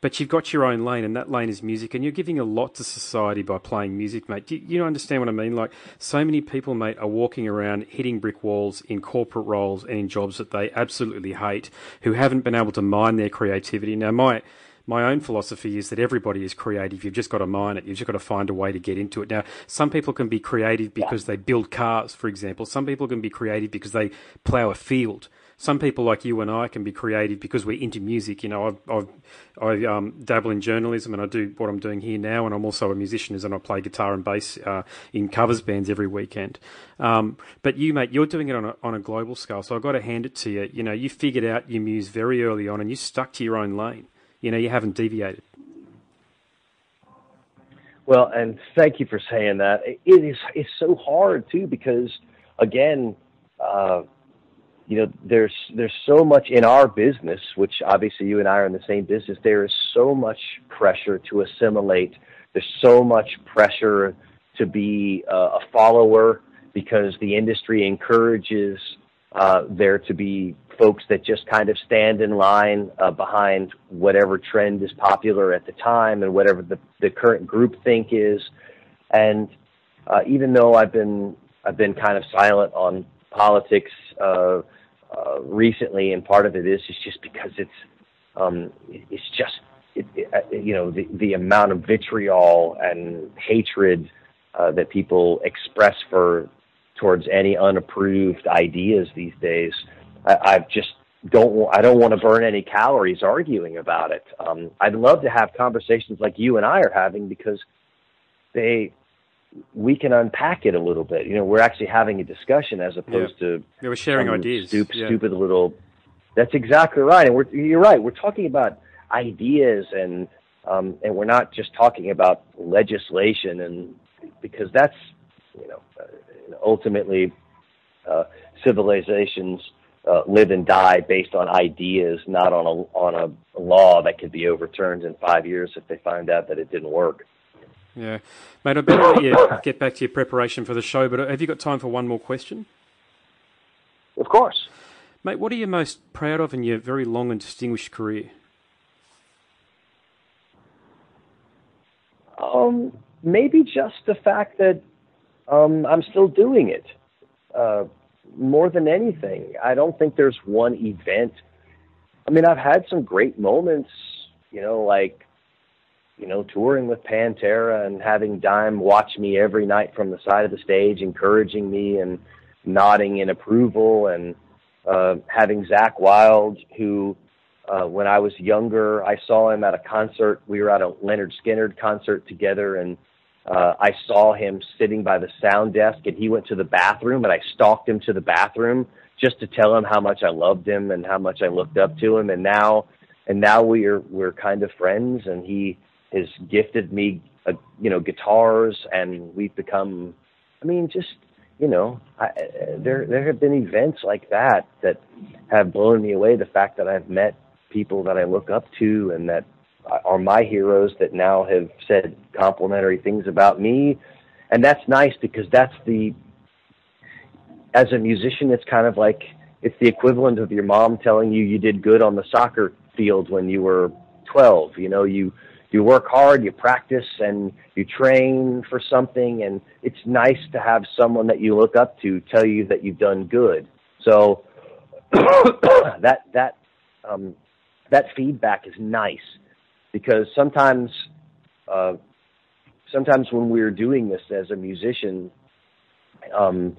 but you've got your own lane, and that lane is music, and you're giving a lot to society by playing music, mate. Do you, you understand what I mean? Like, so many people, mate, are walking around hitting brick walls in corporate roles and in jobs that they absolutely hate, who haven't been able to mine their creativity. Now, my my own philosophy is that everybody is creative. You've just got to mine it. You've just got to find a way to get into it. Now, some people can be creative because they build cars, for example. Some people can be creative because they plough a field. Some people like you and I can be creative because we're into music. You know, I've I um, dabble in journalism and I do what I'm doing here now, and I'm also a musician, and I play guitar and bass uh, in covers bands every weekend. Um, but you, mate, you're doing it on a on a global scale, so I've got to hand it to you. You know, you figured out your muse very early on, and you stuck to your own lane. You know, you haven't deviated. Well, and thank you for saying that. It is it's so hard too because again, uh, you know, there's there's so much in our business, which obviously you and I are in the same business. There is so much pressure to assimilate. There's so much pressure to be uh, a follower because the industry encourages uh, there to be folks that just kind of stand in line uh, behind whatever trend is popular at the time and whatever the, the current group think is. And uh, even though I've been I've been kind of silent on politics uh, uh, recently, and part of it is is just because it's um, it's just it, it, uh, you know the the amount of vitriol and hatred uh, that people express for towards any unapproved ideas these days. I, I just don't I don't want to burn any calories arguing about it. Um, I'd love to have conversations like you and I are having because they we can unpack it a little bit. You know, we're actually having a discussion as opposed yeah. to yeah, we're sharing ideas. Stupid, yeah. stupid little. That's exactly right, and we're you're right. We're talking about ideas and um, and we're not just talking about legislation and because that's you know ultimately uh, civilizations uh, live and die based on ideas, not on a on a law that could be overturned in five years if they find out that it didn't work. Yeah, mate. I better let you get back to your preparation for the show. But have you got time for one more question? Of course, mate. What are you most proud of in your very long and distinguished career? Um, maybe just the fact that um, I'm still doing it. Uh, more than anything, I don't think there's one event. I mean, I've had some great moments, you know, like, you know, touring with Pantera and having Dime watch me every night from the side of the stage, encouraging me and nodding in approval, and uh, having Zakk Wylde, who, uh, when I was younger, I saw him at a concert. We were at a Lynyrd Skynyrd concert together, and uh, I saw him sitting by the sound desk and he went to the bathroom and I stalked him to the bathroom just to tell him how much I loved him and how much I looked up to him. And now, and now we're, we're kind of friends and he has gifted me, uh, you know, guitars and we've become, I mean, just, you know, I, there, there have been events like that that have blown me away. The fact that I've met people that I look up to and that are my heroes that now have said complimentary things about me. And that's nice because that's the, as a musician, it's kind of like, it's the equivalent of your mom telling you you did good on the soccer field when you were 12. You know, you, you work hard, you practice, and you train for something, and it's nice to have someone that you look up to tell you that you've done good. So [coughs] that that um, that feedback is nice, because sometimes uh, sometimes when we're doing this as a musician, um,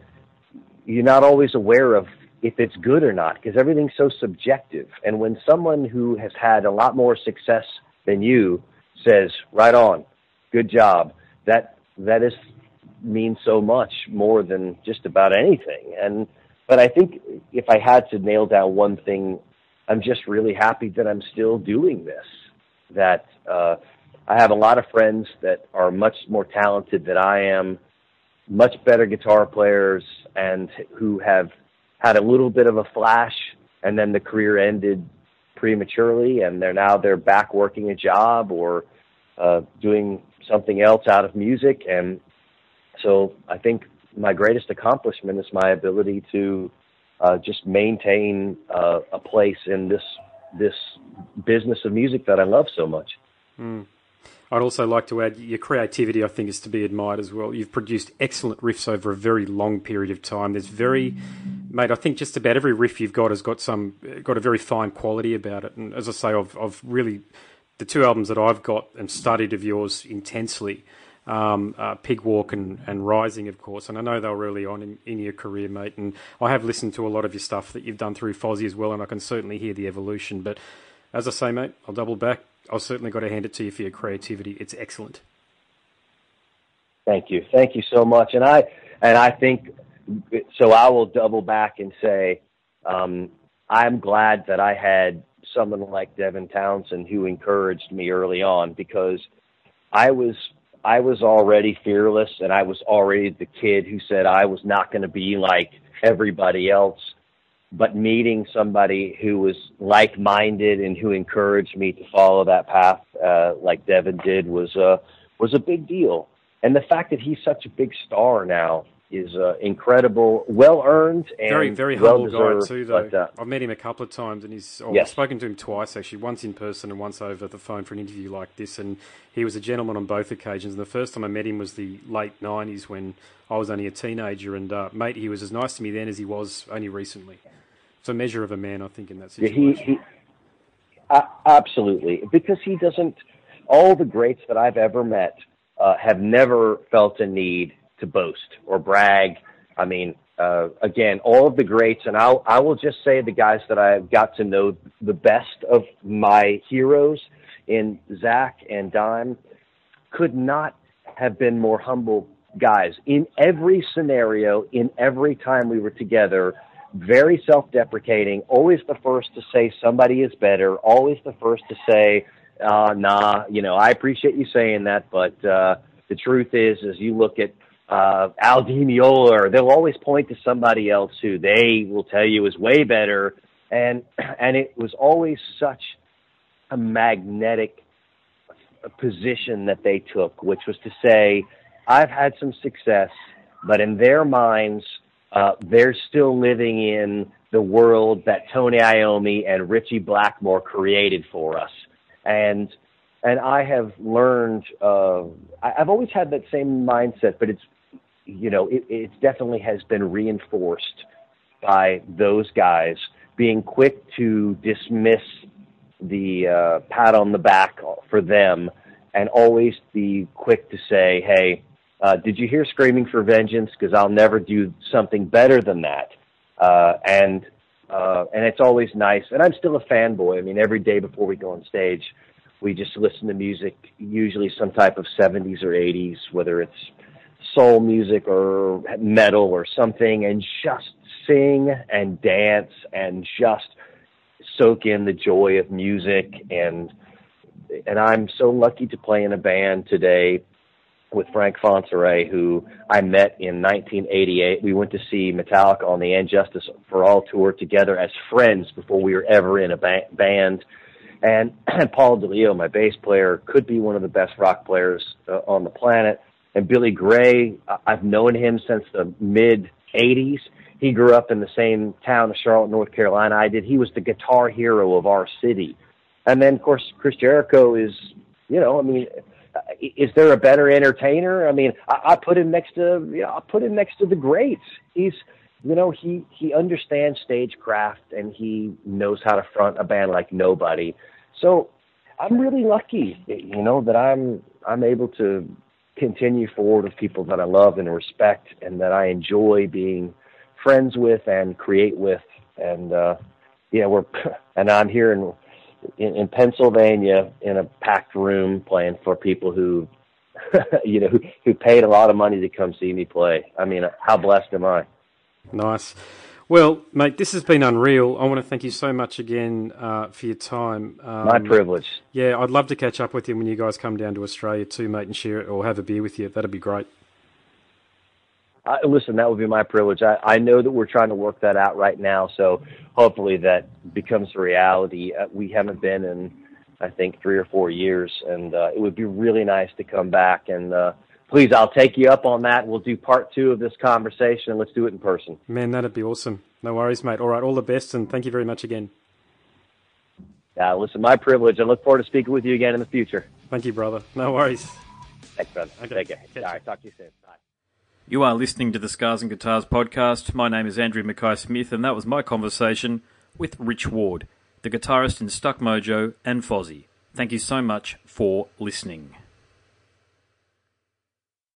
you're not always aware of if it's good or not because everything's so subjective. And when someone who has had a lot more success than you says, "Right on, good job," that that is means so much more than just about anything. And but I think if I had to nail down one thing, I'm just really happy that I'm still doing this that uh, I have a lot of friends that are much more talented than I am, much better guitar players, and who have had a little bit of a flash, and then the career ended prematurely, and they're now they're back working a job or uh, doing something else out of music, and so I think my greatest accomplishment is my ability to uh, just maintain uh, a place in this this business of music that I love so much. Mm. I'd also like to add your creativity, I think, is to be admired as well. You've produced excellent riffs over a very long period of time. There's very, mate, I think just about every riff you've got has got some, got a very fine quality about it. And as I say, I've, I've really, the two albums that I've got and studied of yours intensely, um, uh, Pigwalk and, and Rising, of course. And I know they were early on in, in your career, mate. And I have listened to a lot of your stuff that you've done through Fozzy as well, and I can certainly hear the evolution. But as I say, mate, I'll double back. I've certainly got to hand it to you for your creativity. It's excellent. Thank you, thank you so much. And I and I think so. I will double back and say um, I'm glad that I had someone like Devin Townsend who encouraged me early on because I was I was already fearless and I was already the kid who said I was not going to be like everybody else. But meeting somebody who was like minded and who encouraged me to follow that path, uh, like Devin did, was uh, was a big deal. And the fact that he's such a big star now is uh, incredible, well earned, and very very humble guy too. Though but, uh, I've met him a couple of times, and he's oh, yes. I've spoken to him twice actually, once in person and once over the phone for an interview like this. And he was a gentleman on both occasions. And the first time I met him was the late '90s when I was only a teenager. And uh, mate, he was as nice to me then as he was only recently. It's a measure of a man, I think, in that situation. Yeah, he, he absolutely because he doesn't. All the greats that I've ever met uh, have never felt a need to boast or brag. I mean, uh, again, all of the greats, and I'll, I will just say the guys that I have got to know the best of my heroes in Zakk and Dime could not have been more humble guys in every scenario, in every time we were together. Very self deprecating, always the first to say somebody is better, always the first to say, uh, nah, you know, I appreciate you saying that, but uh, the truth is, as you look at uh, Al Meola, they'll always point to somebody else who they will tell you is way better. And, [clears throat] and it was always such a magnetic position that they took, which was to say, I've had some success, but in their minds, uh, they're still living in the world that Tony Iommi and Ritchie Blackmore created for us. And and I have learned. Uh, I, I've always had that same mindset, but it's you know, it, it definitely has been reinforced by those guys being quick to dismiss the uh, pat on the back for them and always be quick to say, hey, uh, did you hear Screaming for Vengeance? Because I'll never do something better than that. Uh, and uh, and it's always nice. And I'm still a fanboy. I mean, every day before we go on stage, we just listen to music, usually some type of 70s or 80s, whether it's soul music or metal or something and just sing and dance and just soak in the joy of music and and I'm so lucky to play in a band today with Frank Fontsere, who I met in 1988. We went to see Metallica on the And Justice for All tour together as friends before we were ever in a ba- band. And, and [clears throat] Paul DeLeo, my bass player, could be one of the best rock players uh, on the planet. And Billy Grey, I've known him since the mid 80s. He grew up in the same town of Charlotte, North Carolina I did. He was the guitar hero of our city. And then, of course, Chris Jericho is, you know, I mean, uh, is there a better entertainer? I mean, I, I put him next to, you know, I put him next to the greats. He's, you know, he he understands stagecraft and he knows how to front a band like nobody. So I'm really lucky, you know, that I'm I'm able to continue forward with people that I love and respect and that I enjoy being friends with and create with. And, uh, yeah, we're, [laughs] and I'm here in, in, in Pennsylvania in a packed room playing for people who, [laughs] you know, who, who paid a lot of money to come see me play. I mean, how blessed am I? Nice. Well, mate, this has been unreal. I want to thank you so much again uh, for your time. Um, My privilege. Yeah, I'd love to catch up with you when you guys come down to Australia too, mate, and share it or have a beer with you. That'd be great. Uh, listen, that would be my privilege. I, I know that we're trying to work that out right now, so hopefully that becomes a reality. Uh, we haven't been in, I think, three or four years, and uh, it would be really nice to come back and uh, please, I'll take you up on that. We'll do part two of this conversation and let's do it in person. Man, that'd be awesome. No worries, mate. All right, all the best, and thank you very much again. Yeah, listen, my privilege. I look forward to speaking with you again in the future. Thank you, brother. No worries. Thanks, brother. Okay. Take care. All right, talk to you soon. Bye. You are listening to the Scars and Guitars podcast. My name is Andrew Mackay Smith, and that was my conversation with Rich Ward, the guitarist in Stuck Mojo and Fozzy. Thank you so much for listening.